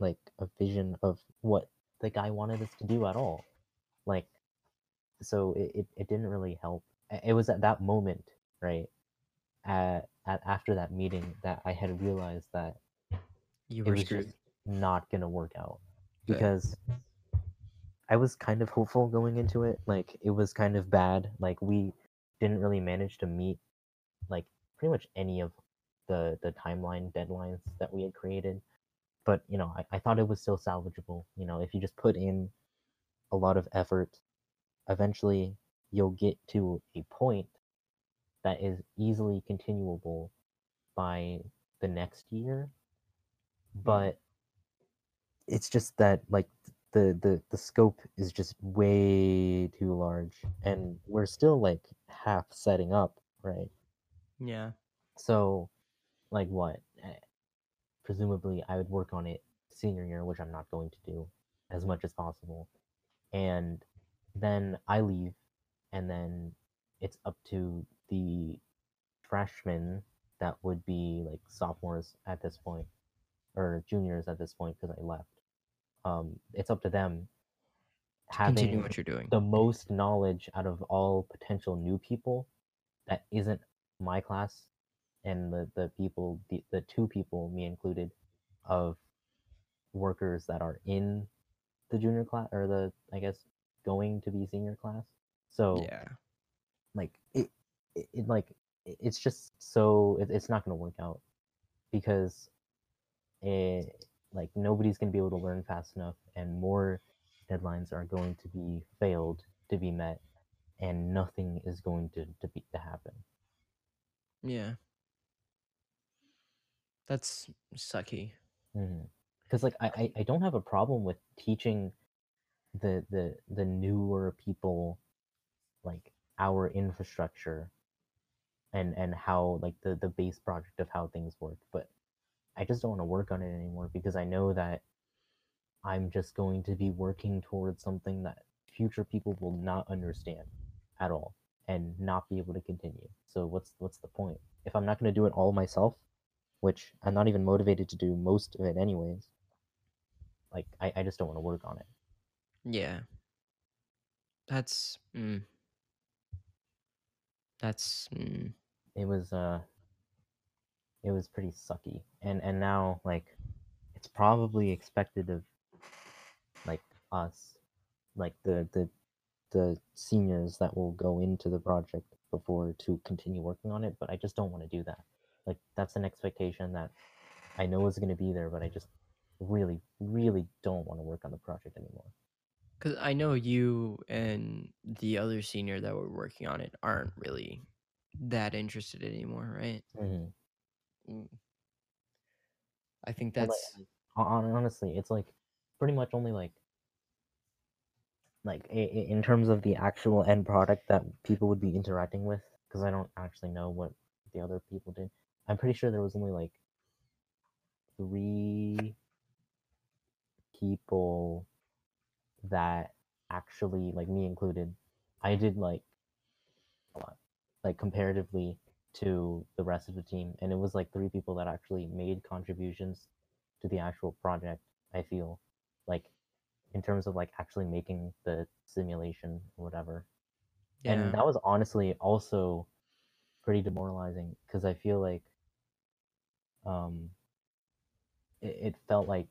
Speaker 2: like a vision of what the guy wanted us to do at all. Like, so it, it, it didn't really help. It was at that moment, right? At, at after that meeting that I had realized that
Speaker 1: You
Speaker 2: it
Speaker 1: were
Speaker 2: was
Speaker 1: screwed.
Speaker 2: just not gonna work out because I was kind of hopeful going into it. Like it was kind of bad. Like we didn't really manage to meet like pretty much any of the the timeline deadlines that we had created. But you know, I, I thought it was still salvageable. You know, if you just put in a lot of effort, eventually you'll get to a point that is easily continuable by the next year. But it's just that like the the the scope is just way too large and we're still like half setting up right?
Speaker 1: Yeah.
Speaker 2: so like what? Eh, presumably i would work on it senior year which i'm not going to do as much as possible and then i leave and then it's up to the freshmen that would be like sophomores at this point or juniors at this point because i left um, it's up to them
Speaker 1: Continue
Speaker 2: having
Speaker 1: what you're doing.
Speaker 2: the most knowledge out of all potential new people that isn't my class and the, the people the, the two people me included of workers that are in the junior class or the i guess going to be senior class so
Speaker 1: Yeah.
Speaker 2: like it, it, it like it's just so it, it's not going to work out because it like nobody's going to be able to learn fast enough and more deadlines are going to be failed to be met and nothing is going to to, be, to happen
Speaker 1: Yeah. That's sucky. Mm-hmm.
Speaker 2: because like I, I i don't have a problem with teaching the the the newer people like our infrastructure and and how like the the base project of how things work but i just don't want to work on it anymore because i know that i'm just going to be working towards something that future people will not understand at all and not be able to continue. So what's what's the point? If i'm not going to do it all myself which i'm not even motivated to do most of it anyways like i, I just don't want to work on it.
Speaker 1: Yeah. That's mm, that's mm,
Speaker 2: it was uh it was pretty sucky and and now like it's probably expected of like us like the the the seniors that will go into the project before to continue working on it but i just don't want to do that like that's an expectation that i know is going to be there but i just really really don't want to work on the project anymore
Speaker 1: because I know you and the other senior that were working on it aren't really that interested anymore, right?
Speaker 2: mm-hmm.
Speaker 1: Mm. I think that's
Speaker 2: like, honestly it's like pretty much only like like in terms of the actual end product that people would be interacting with because i don't actually know what the other people did. I'm pretty sure there was only like three people that actually like me included. I did like a lot. Like comparatively to the rest of the team and it was like three people that actually made contributions to the actual project i feel like in terms of like actually making the simulation or whatever
Speaker 1: yeah.
Speaker 2: and that was honestly also pretty demoralizing because i feel like um it, it felt like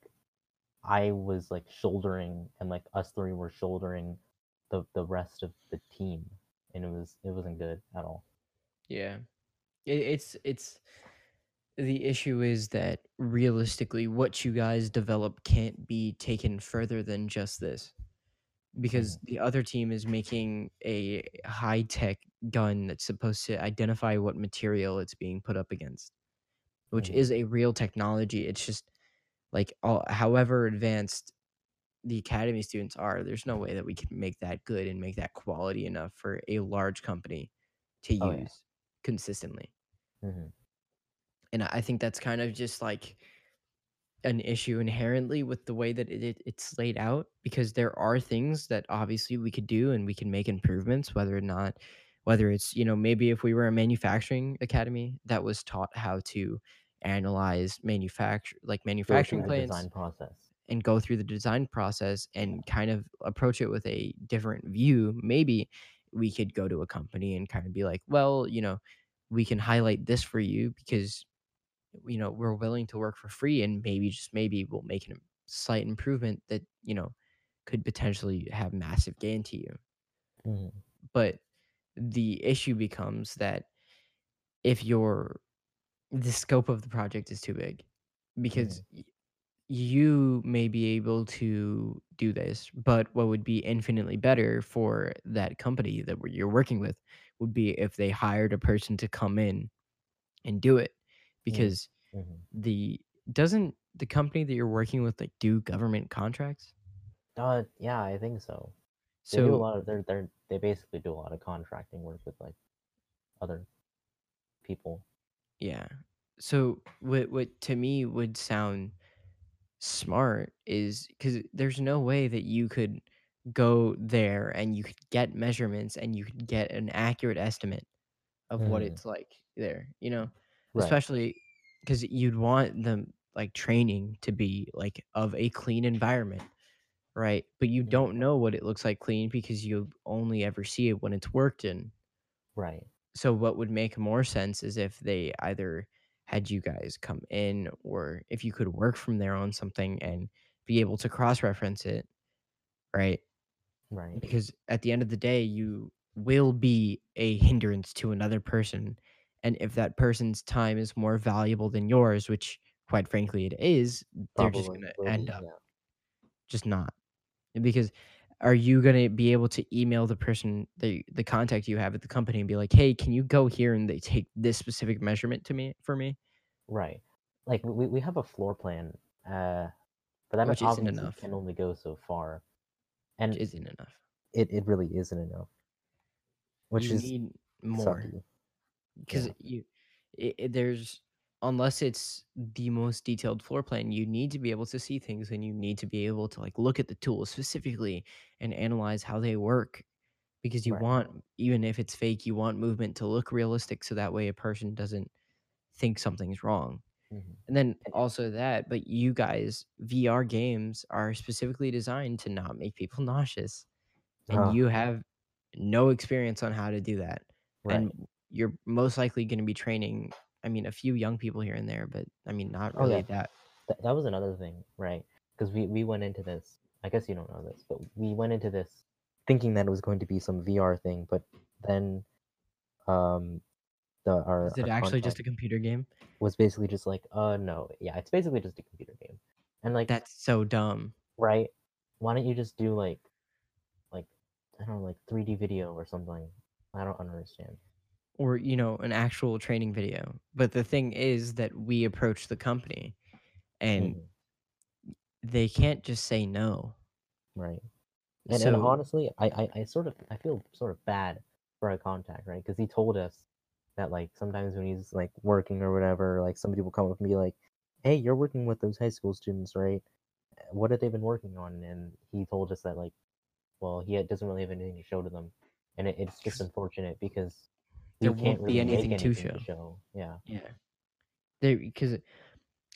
Speaker 2: i was like shouldering and like us three were shouldering the the rest of the team and it was it wasn't good at all
Speaker 1: Yeah. It, it's it's the issue is that realistically what you guys develop can't be taken further than just this. Because the other team is making a high tech gun that's supposed to identify what material it's being put up against, which
Speaker 2: Mhm.
Speaker 1: is a real technology. It's just like all, however advanced the academy students are, there's no way that we can make that good and make that quality enough for a large company to
Speaker 2: Oh, yeah.
Speaker 1: Consistently.
Speaker 2: Mhm.
Speaker 1: And I think that's kind of just like an issue inherently with the way that it, it it's laid out because there are things that obviously we could do and we can make improvements whether or not whether it's you know maybe if we were a manufacturing academy that was taught how to analyze manufacture like manufacturing plants
Speaker 2: design process
Speaker 1: and go through the design process and kind of approach it with a different view, maybe we could go to a company and kind of be like, well, you know, we can highlight this for you because you know we're willing to work for free and maybe just maybe we'll make a slight improvement that you know could potentially have massive gain to you
Speaker 2: Mhm.
Speaker 1: but the issue becomes that if your the scope of the project is too big because y- you may be able to do this but what would be infinitely better for that company that we're- you're working with would be if they hired a person to come in and do it because
Speaker 2: Mhm.
Speaker 1: the doesn't the company that you're working with like do government contracts
Speaker 2: Uh, yeah, I think so. They do a
Speaker 1: so
Speaker 2: lot of they're they're they basically do a lot of contracting work with like other people.
Speaker 1: yeah so what what to me would sound smart is because there's no way that you could go there and you could get measurements and you could get an accurate estimate of what
Speaker 2: Mhm.
Speaker 1: it's like there you know
Speaker 2: Right.
Speaker 1: especially because you'd want the like training to be like of a clean environment right but you
Speaker 2: Mhm.
Speaker 1: don't know what it looks like clean because you only ever see it when it's worked in
Speaker 2: Right.
Speaker 1: so what would make more sense is if they either had you guys come in or if you could work from there on something and be able to cross reference it right
Speaker 2: Right.
Speaker 1: because at the end of the day you will be a hindrance to another person and if that person's time is more valuable than yours which quite frankly it is they're just going to end up
Speaker 2: Yeah.
Speaker 1: just not because are you going to be able to email the person the the contact you have at the company and be like hey can you go here and they take this specific measurement to me for me
Speaker 2: Right. Like we we have a floor plan. Uh, but that
Speaker 1: which isn't enough
Speaker 2: can only go so far. and
Speaker 1: which isn't enough.
Speaker 2: it, it really isn't enough. Which
Speaker 1: you
Speaker 2: is
Speaker 1: need more because
Speaker 2: Yeah.
Speaker 1: you it, it- there's unless it's the most detailed floor plan you need to be able to see things and you need to be able to like look at the tools specifically and analyze how they work because you
Speaker 2: Right.
Speaker 1: want even if it's fake you want movement to look realistic so that way a person doesn't think something's wrong
Speaker 2: Mhm.
Speaker 1: and then also that but you guys vr games are specifically designed to not make people nauseous and you have no experience on how to do that
Speaker 2: right.
Speaker 1: and you're most likely going to be training i mean a few young people here and there but i mean not
Speaker 2: Oh,
Speaker 1: really
Speaker 2: yeah.
Speaker 1: that
Speaker 2: Th- that was another thing, right? Because we, we went into this. I guess you don't know this, but we went into this thinking that it was going to be some VR thing, but then um the our,
Speaker 1: is it
Speaker 2: our
Speaker 1: actually just a computer game
Speaker 2: was basically just like, uh no, yeah, it's basically just a computer game. And like
Speaker 1: that's so dumb
Speaker 2: right, why don't you just do like like I don't know, like 3D video or something? I don't understand.
Speaker 1: or you know an actual training video but the thing is that we approach the company and
Speaker 2: Mhm,
Speaker 1: they can't just say no
Speaker 2: right. And, and honestly, I, I, I sort of I feel sort of bad for our contact, right? Because he told us that like sometimes when he's like working or whatever, like somebody will come up and be like, "Hey, you're working with those high school students, right? What have they been working on?" And he told us that like, well, he doesn't really have anything to show to them, and it, it's just unfortunate because
Speaker 1: There
Speaker 2: can't
Speaker 1: won't be
Speaker 2: really make
Speaker 1: anything to
Speaker 2: anything
Speaker 1: show.
Speaker 2: show. Yeah,
Speaker 1: yeah they because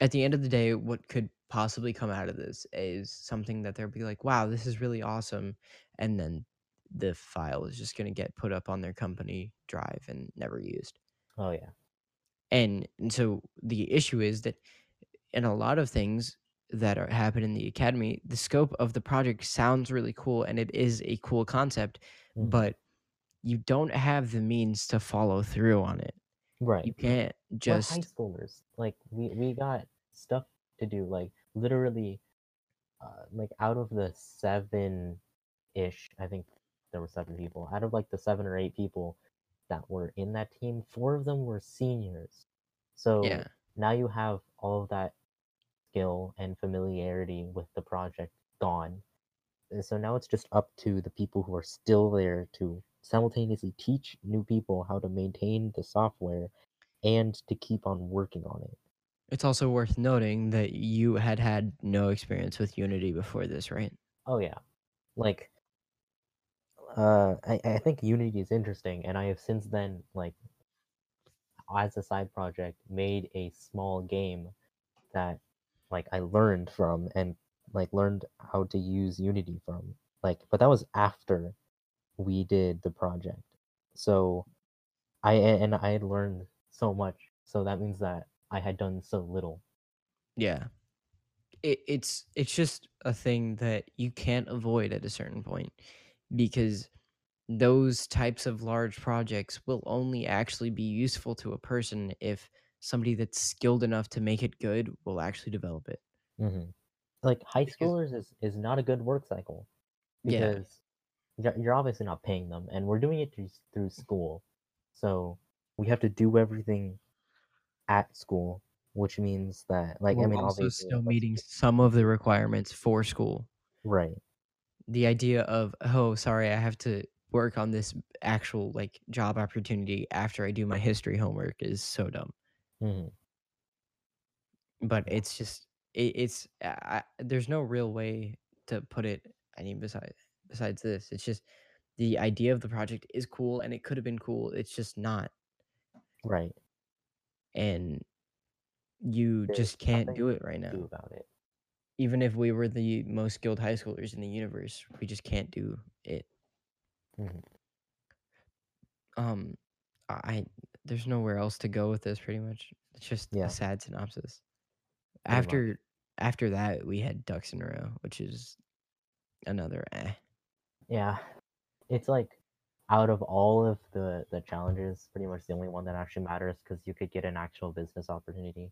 Speaker 1: at the end of the day what could possibly come out of this is something that they'll be like wow this is really awesome and then the file is just going to get put up on their company drive and never used
Speaker 2: oh yeah,
Speaker 1: and, and so the issue is that in a lot of things that are happen in the academy the scope of the project sounds really cool and it is a cool concept
Speaker 2: Mhm.
Speaker 1: but you don't have the means to follow through on it
Speaker 2: right.
Speaker 1: you can't
Speaker 2: We're high schoolers. Like we we got stuff to do. Like literally, uh, like out of the seven ish, I think there were seven people. Out of like the seven or eight people that were in that team, four of them were seniors. So
Speaker 1: yeah
Speaker 2: now you have all of that skill and familiarity with the project gone. And so now it's just up to the people who are still there to simultaneously teach new people how to maintain the software and to keep on working on it.
Speaker 1: It's also worth noting that you had had no experience with Unity before this, right?
Speaker 2: Oh yeah, like uh, I I think Unity is interesting, and I have since then like as a side project made a small game that like I learned from and like learned how to use Unity from. Like, but that was after we did the project. So I and I had learned so much. So that means that I had done so little.
Speaker 1: Yeah. It, it's it's just a thing that you can't avoid at a certain point because those types of large projects will only actually be useful to a person if somebody that's skilled enough to make it good will actually develop it.
Speaker 2: hmm Like high schoolers is is not a good work cycle because you're, you're obviously not paying them, and we're doing it through through school, so we have to do everything at school, which means that like
Speaker 1: We're
Speaker 2: I mean
Speaker 1: also
Speaker 2: obviously
Speaker 1: still meeting some of the requirements for school.
Speaker 2: right.
Speaker 1: The idea of oh sorry I have to work on this actual like job opportunity after I do my history homework is so dumb.
Speaker 2: hmm
Speaker 1: but it's just it, it's I, I- there's no real way to put it i mean besides besides this it's just the idea of the project is cool and it could have been cool it's just not
Speaker 2: Right.
Speaker 1: and you
Speaker 2: There's
Speaker 1: just can't do it right now
Speaker 2: about it.
Speaker 1: Even if we were the most skilled high schoolers in the universe we just can't do it
Speaker 2: Mhm.
Speaker 1: um i there's nowhere else to go with this pretty much it's just
Speaker 2: Yeah.
Speaker 1: a sad synopsis
Speaker 2: Pretty much.
Speaker 1: after after that we had ducks in a row which is another eh.
Speaker 2: Yeah, it's like out of all of the the challenges, pretty much the only one that actually matters because you could get an actual business opportunity.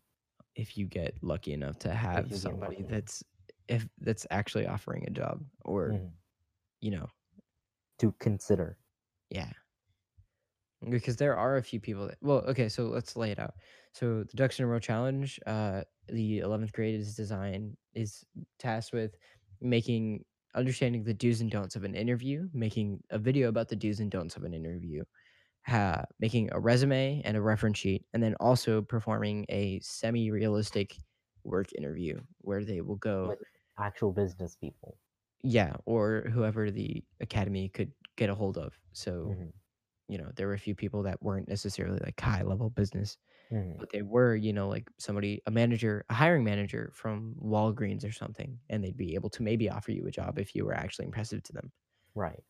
Speaker 1: If you get lucky enough to have somebody that's if that's actually offering a job or
Speaker 2: Mhm.
Speaker 1: you know
Speaker 2: To consider.
Speaker 1: yeah because there are a few people that well okay so let's lay it out so the ducks in a row challenge uh the 11th grade is design is tasked with making understanding the do's and don'ts of an interview, making a video about the do's and don'ts of an interview, ha- making a resume and a reference sheet, and then also performing a semi-realistic work interview where they will go,
Speaker 2: with actual business people.
Speaker 1: yeah, or whoever the academy could get a hold of. So
Speaker 2: Mhm,
Speaker 1: you know, there were a few people that weren't necessarily like high level business,
Speaker 2: mhm.
Speaker 1: but they were, you know, like somebody, a manager, a hiring manager from Walgreens or something, and they'd be able to maybe offer you a job if you were actually impressive to them.
Speaker 2: Right.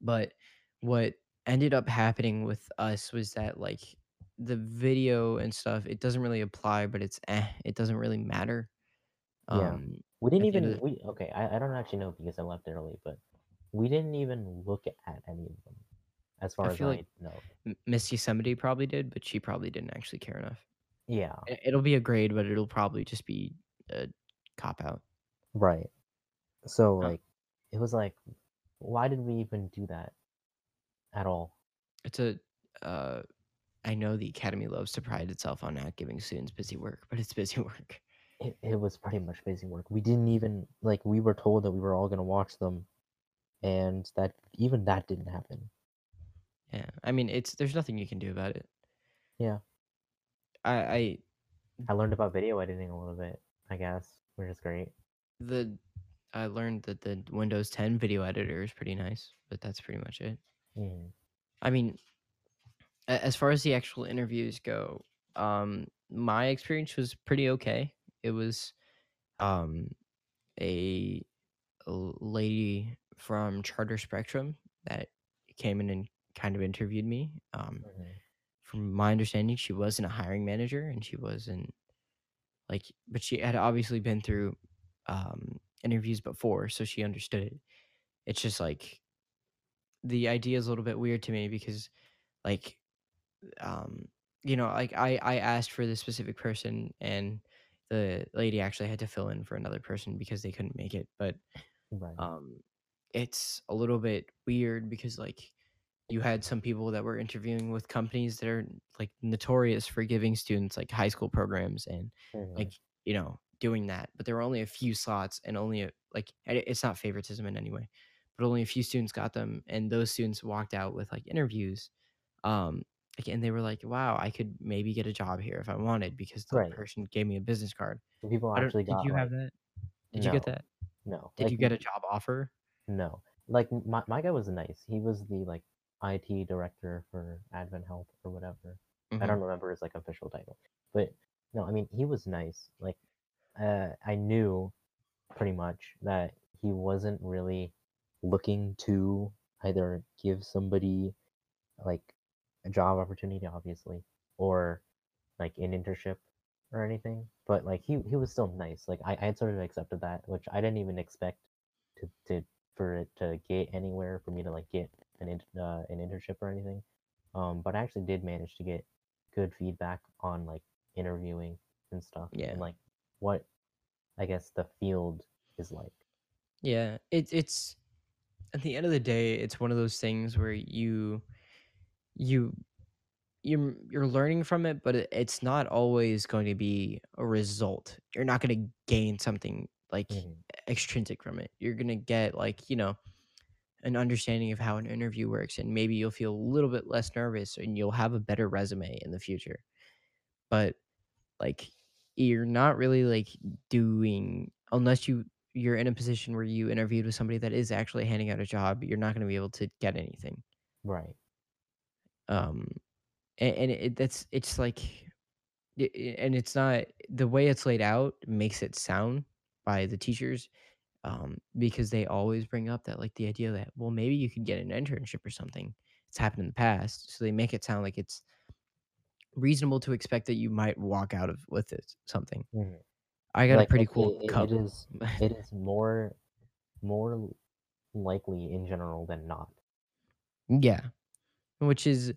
Speaker 1: But what ended up happening with us was that like the video and stuff, it doesn't really apply, but it's eh, it doesn't really matter.
Speaker 2: Yeah.
Speaker 1: Um,
Speaker 2: We didn't
Speaker 1: at the
Speaker 2: even we okay, I, I don't actually know because I left early, but we didn't even look at any of them. As far
Speaker 1: I
Speaker 2: as I
Speaker 1: like-
Speaker 2: know.
Speaker 1: Miss Yosemite probably did, but she probably didn't actually care enough.
Speaker 2: Yeah.
Speaker 1: It'll be a grade, but it'll probably just be a cop out.
Speaker 2: Right. So
Speaker 1: Uh,
Speaker 2: like it was like why did we even do that at all?
Speaker 1: It's a uh I know the academy loves to pride itself on not giving students busy work, but it's busy work.
Speaker 2: It, it was pretty much busy work. We didn't even like we were told that we were all gonna watch them and that even that didn't happen.
Speaker 1: Yeah. I mean, it's there's nothing you can do about it.
Speaker 2: Yeah.
Speaker 1: I I
Speaker 2: I learned about video editing a little bit, I guess, which is great.
Speaker 1: the I learned that the Windows 10 video editor is pretty nice, but that's pretty much it.
Speaker 2: Mhm.
Speaker 1: I mean, as far as the actual interviews go, um, my experience was pretty okay. It was um, a, lady from Charter Spectrum that came in and kind of interviewed me. Um,
Speaker 2: Mhm.
Speaker 1: from my understanding, she wasn't a hiring manager and she wasn't like, but she had obviously been through um, interviews before, so she understood it. It's just like the idea is a little bit weird to me because, like, um, you know, like I I asked for this specific person and the lady actually had to fill in for another person because they couldn't make it, but
Speaker 2: Right.
Speaker 1: um it's a little bit weird because like you had some people that were interviewing with companies that are like notorious for giving students like high school programs and
Speaker 2: Mhm.
Speaker 1: like you know doing that but there were only a few slots and only a, like it's not favoritism in any way but only a few students got them and those students walked out with like interviews um and they were like wow i could maybe get a job here if i wanted because the
Speaker 2: Right.
Speaker 1: person gave me a business card
Speaker 2: So people
Speaker 1: I
Speaker 2: actually
Speaker 1: did you have that did you get that
Speaker 2: no.
Speaker 1: did
Speaker 2: like,
Speaker 1: you get a job offer
Speaker 2: No. Like my my guy was nice. He was the like IT director for Advent Health or whatever. I
Speaker 1: Mhm.
Speaker 2: don't remember his like official title. But no, I mean he was nice. Like uh I knew pretty much that he wasn't really looking to either give somebody like a job opportunity obviously or like an internship or anything. But like he he was still nice. Like I, I had sort of accepted that, which I didn't even expect to, to for it to get anywhere for me to like get an in, uh, an internship or anything. Um, but I actually did manage to get good feedback on like interviewing and stuff
Speaker 1: Yeah.
Speaker 2: and like what I guess the field is like.
Speaker 1: Yeah, it, it's at the end of the day, it's one of those things where you you you're you're learning from it, but it, it's not always going to be a result. You're not going to gain something like
Speaker 2: Mhm.
Speaker 1: extrinsic from it. You're going to get like, you know, an understanding of how an interview works and maybe you'll feel a little bit less nervous and you'll have a better resume in the future. But like you're not really like doing unless you you're in a position where you interviewed with somebody that is actually handing out a job, you're not going to be able to get anything.
Speaker 2: Right.
Speaker 1: Um and, and it, that's it's like and it's not the way it's laid out makes it sound by the teachers um because they always bring up that like the idea that well maybe you could get an internship or something it's happened in the past so they make it sound like it's reasonable to expect that you might walk out of with it something
Speaker 2: Mhm.
Speaker 1: I got
Speaker 2: Like,
Speaker 1: a pretty cool
Speaker 2: it-
Speaker 1: cup
Speaker 2: it is it is more more likely in general than not.
Speaker 1: Yeah. Which is,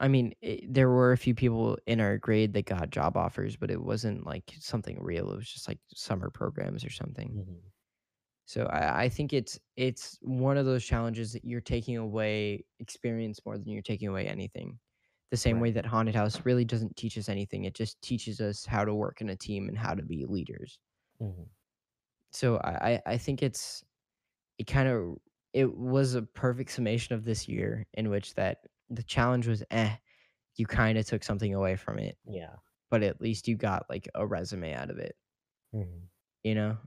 Speaker 1: I mean, it, there were a few people in our grade that got job offers, but it wasn't like something real. It was just like summer programs or something.
Speaker 2: Mhm.
Speaker 1: So I, I think it's it's one of those challenges that you're taking away experience more than you're taking away anything. The same way that Haunted House really doesn't teach us anything. It just teaches us how to work in a team and how to be leaders.
Speaker 2: Mhm.
Speaker 1: So I, I think it's it kind of it was a perfect summation of this year in which that the challenge was eh, you kind of took something away from it,
Speaker 2: Yeah.
Speaker 1: but at least you got like a resume out of it,
Speaker 2: hmm
Speaker 1: you know?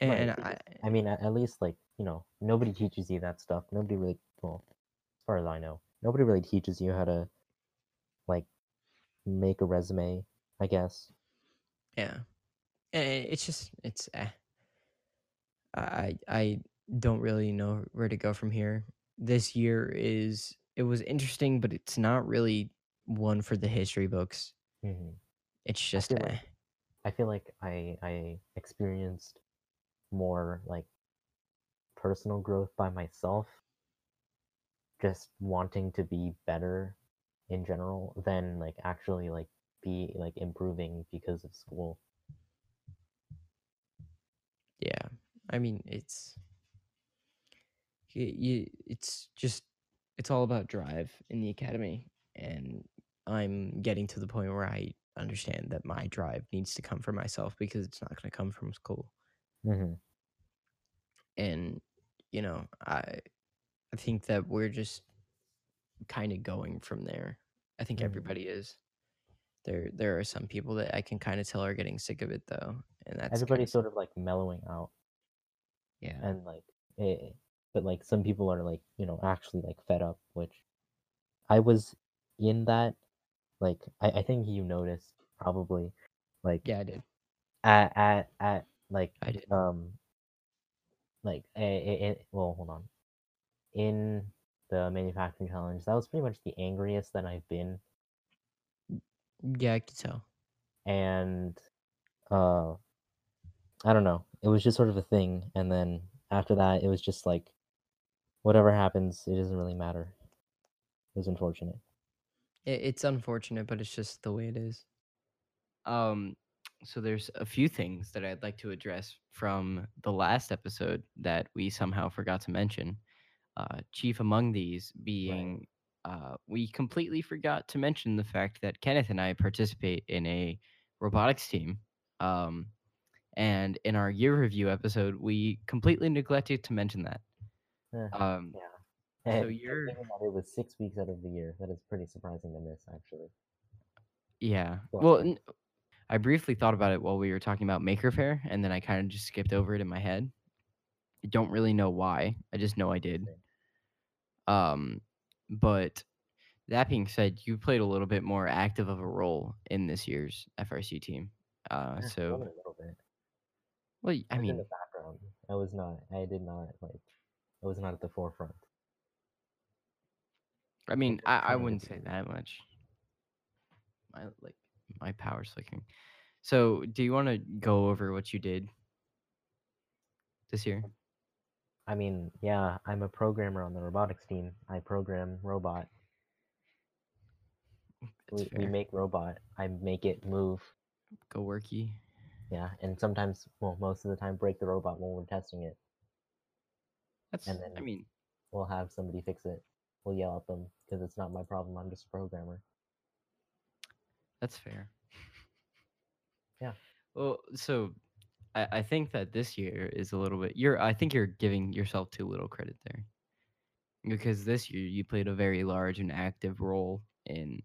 Speaker 1: And,
Speaker 2: Right.
Speaker 1: I
Speaker 2: I mean, at least like you know, nobody teaches you that stuff. Nobody really, well, as far as I know, nobody really teaches you how to like make a resume. I guess.
Speaker 1: yeah. It's just it's eh. I I don't really know where to go from here. This year is it was interesting, but it's not really one for the history books.
Speaker 2: hmm
Speaker 1: It's
Speaker 2: I
Speaker 1: just
Speaker 2: feel
Speaker 1: eh.
Speaker 2: like I feel like I I experienced more like personal growth by myself, just wanting to be better in general than like actually like be like improving because of school.
Speaker 1: Yeah. I mean, it's you it's just it's all about drive in the academy and I'm getting to the point where I understand that my drive needs to come from myself because it's not going to come from school.
Speaker 2: hmm
Speaker 1: And you know, I I think that we're just kind of going from there. I think
Speaker 2: Mhm.
Speaker 1: everybody is. There there are some people that I can kind of tell are getting sick of it though, and that's kinda
Speaker 2: Everybody's sort of like mellowing out
Speaker 1: yeah.
Speaker 2: and like eh, but like some people are like you know actually like fed up, which I was in that. Like I, I think you noticed probably like
Speaker 1: Yeah, I did.
Speaker 2: at at at like
Speaker 1: I did.
Speaker 2: um like a, a, a- well hold on in the manufacturing challenge that was pretty much the angriest that I've been
Speaker 1: Yeah, I could tell.
Speaker 2: and uh I don't know it was just sort of a thing and then after that it was just like whatever happens it doesn't really matter it was unfortunate
Speaker 1: It, it's unfortunate, but it's just the way it is. Um, so there's a few things that I'd like to address from the last episode that we somehow forgot to mention. Uh, chief among these being, uh, we completely forgot to mention the fact that Kenneth and I participate in a robotics team. Um, and in our year review episode, we completely neglected to mention that.
Speaker 2: Eh,
Speaker 1: Um,
Speaker 2: yeah
Speaker 1: so you're,
Speaker 2: it was six weeks out of the year that is pretty surprising to miss actually
Speaker 1: yeah.
Speaker 2: Well
Speaker 1: n- I briefly thought about it while we were talking about Maker Faire, and then I kind of just skipped over it in my head. I don't really know why. I just know I did. Um, but that being said, you played a little bit more active of a role in this year's FRC team. Uh,
Speaker 2: Eh,
Speaker 1: so,
Speaker 2: a little bit
Speaker 1: well, I
Speaker 2: I was in
Speaker 1: mean,
Speaker 2: the background I was not I did not like I was not at the forefront
Speaker 1: I mean, I, I wouldn't say that much. My like my power flickering. So, do you want to go over what you did this year?
Speaker 2: I mean, yeah, I'm a programmer on the robotics team. I program robot. We, we make robot. I make it move.
Speaker 1: Go worky.
Speaker 2: Yeah, and sometimes, well, most of the time, break the robot when we're testing it.
Speaker 1: That's.
Speaker 2: And
Speaker 1: I mean,
Speaker 2: We'll have somebody fix it. We'll yell at them because it's not my problem. I'm just a programmer.
Speaker 1: That's fair.
Speaker 2: Yeah.
Speaker 1: Well, so I, I think that this year is a little bit. You're. I think you're giving yourself too little credit there, because this year you played a very large and active role in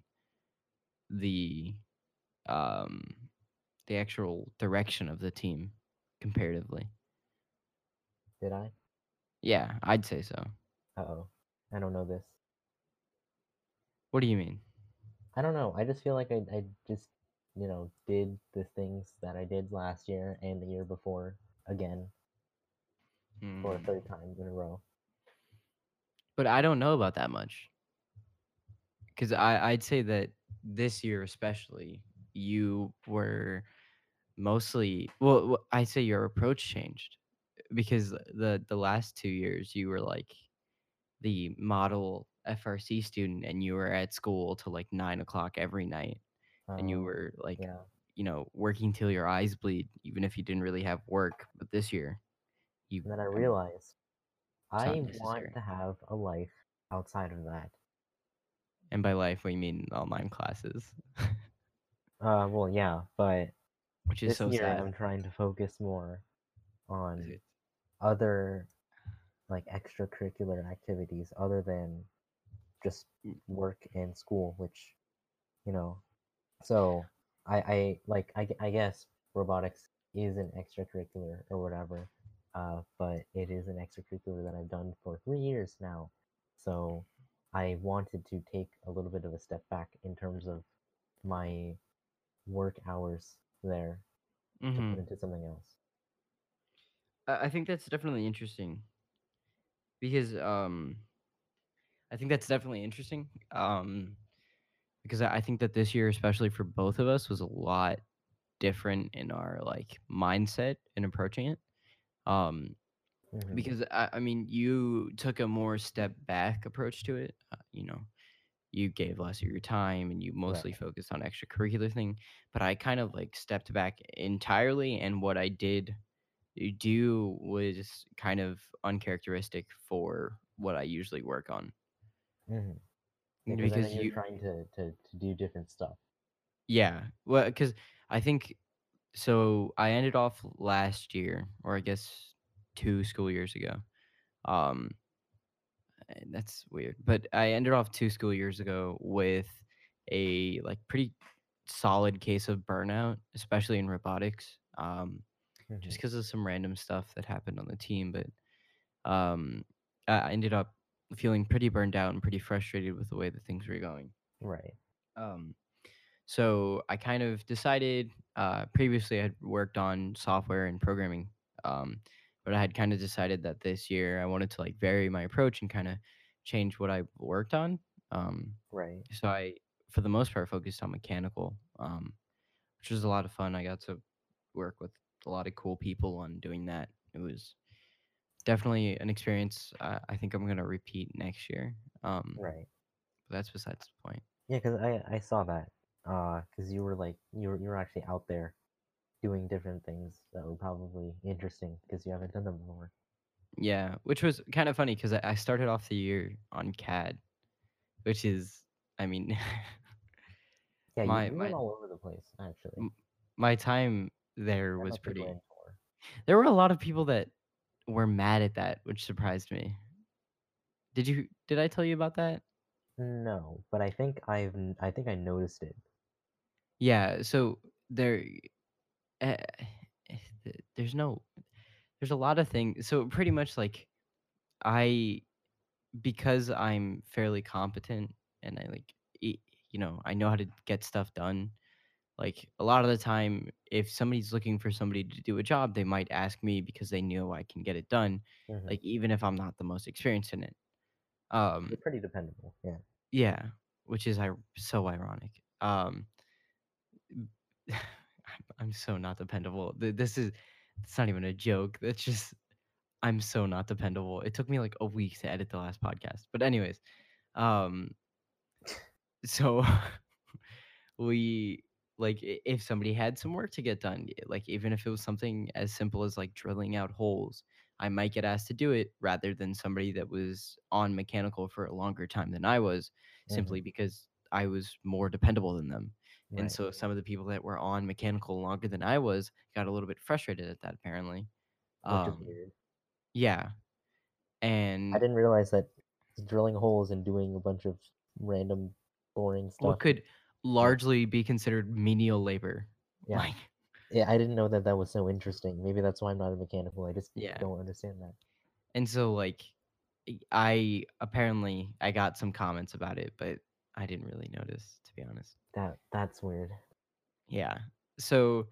Speaker 1: the, um, the actual direction of the team, comparatively.
Speaker 2: Did I?
Speaker 1: Yeah, I'd say so.
Speaker 2: Uh oh. I don't know this.
Speaker 1: What do you mean?
Speaker 2: I don't know. I just feel like I, I just, you know, did the things that I did last year and the year before again for a
Speaker 1: Hmm.
Speaker 2: third time in a row.
Speaker 1: but I don't know about that much. Because I I'd say that this year especially you were mostly well I'd say your approach changed because the the last two years you were like the model FRC student and you were at school till like nine o'clock every night and you
Speaker 2: Um,
Speaker 1: were like
Speaker 2: yeah.
Speaker 1: you know working till your eyes bleed even if you didn't really have work but this year you
Speaker 2: And then I realized I want to have a life outside of that.
Speaker 1: and by life we mean online classes
Speaker 2: Uh, well, yeah, but
Speaker 1: which is
Speaker 2: this
Speaker 1: so
Speaker 2: year
Speaker 1: sad
Speaker 2: I'm trying to focus more on other like extracurricular activities other than just
Speaker 1: Mm.
Speaker 2: work and school, which you know. So I I like I, I guess robotics is an extracurricular or whatever, uh, but it is an extracurricular that I've done for three years now. So I wanted to take a little bit of a step back in terms of my work hours there to
Speaker 1: hmm
Speaker 2: put into something else.
Speaker 1: I, I think that's definitely interesting because um, I think that's definitely interesting. Um, because I think that this year, especially for both of us, was a lot different in our like mindset in approaching it. Um,
Speaker 2: hmm
Speaker 1: because I, I mean, you took a more step back approach to it. Uh, you know, you gave less of your time and you mostly
Speaker 2: Right.
Speaker 1: focused on extracurricular thing. But I kind of like stepped back entirely, and what I did do was kind of uncharacteristic for what I usually work on
Speaker 2: hmm Yeah, because
Speaker 1: because
Speaker 2: you're
Speaker 1: you
Speaker 2: trying to, to to do different stuff.
Speaker 1: Yeah. Well, because I think so I ended off last year, or I guess 2 school years ago. Um, that's weird, but I ended off 2 school years ago with a, like, pretty solid case of burnout, especially in robotics, um,
Speaker 2: hmm
Speaker 1: just because of some random stuff that happened on the team, but, um, I ended up feeling pretty burned out and pretty frustrated with the way that things were going.
Speaker 2: Right.
Speaker 1: Um So I kind of decided. Uh, previously, I had worked on software and programming, um, but I had kind of decided that this year I wanted to like vary my approach and kind of change what I worked on. Um,
Speaker 2: Right.
Speaker 1: so I, for the most part, focused on mechanical, um, which was a lot of fun. I got to work with a lot of cool people on doing that. It was definitely an experience. Uh, I think I'm gonna repeat next year. Um,
Speaker 2: Right.
Speaker 1: but that's besides the point.
Speaker 2: Yeah, because I I saw that. Uh, because you were like you were you were actually out there doing different things that were probably interesting because you haven't done them before.
Speaker 1: Yeah, which was kind of funny because I, I started off the year on CAD, which is, I mean,
Speaker 2: Yeah, you,
Speaker 1: my
Speaker 2: you went
Speaker 1: my
Speaker 2: all over the place actually.
Speaker 1: my time there was pretty. There were a lot of people that were mad at that, which surprised me. Did you? Did I tell you about that?
Speaker 2: No, but I think I've I think I noticed it.
Speaker 1: Yeah. So there, uh, there's no, there's a lot of things. So pretty much like I, because I'm fairly competent and I like, you know, I know how to get stuff done Like a lot of the time, if somebody's looking for somebody to do a job, they might ask me because they know I can get it done,
Speaker 2: hmm
Speaker 1: like even if I'm not the most experienced in it. Um,
Speaker 2: You're pretty dependable. Yeah.
Speaker 1: yeah, which is so ironic. Um, I'm I'm so not dependable. This is it's not even a joke. That's just I'm so not dependable. It took me like a week to edit the last podcast. But anyways, um, so we like if somebody had some work to get done like even if it was something as simple as like drilling out holes i might get asked to do it rather than somebody that was on mechanical for a longer time than i was
Speaker 2: hmm
Speaker 1: simply because i was more dependable than them. And so some of the people that were on mechanical longer than i was got a little bit frustrated at that apparently. Um yeah.
Speaker 2: I didn't realize that drilling holes and doing a bunch of random boring
Speaker 1: what
Speaker 2: stuff.
Speaker 1: could largely be considered menial labor
Speaker 2: Yeah.
Speaker 1: like
Speaker 2: Yeah, I didn't know that that was so interesting. Maybe that's why I'm not a mechanical. I just
Speaker 1: yeah
Speaker 2: don't understand that.
Speaker 1: And so like I apparently I got some comments about it, but I didn't really notice to be honest.
Speaker 2: That that's weird.
Speaker 1: Yeah. So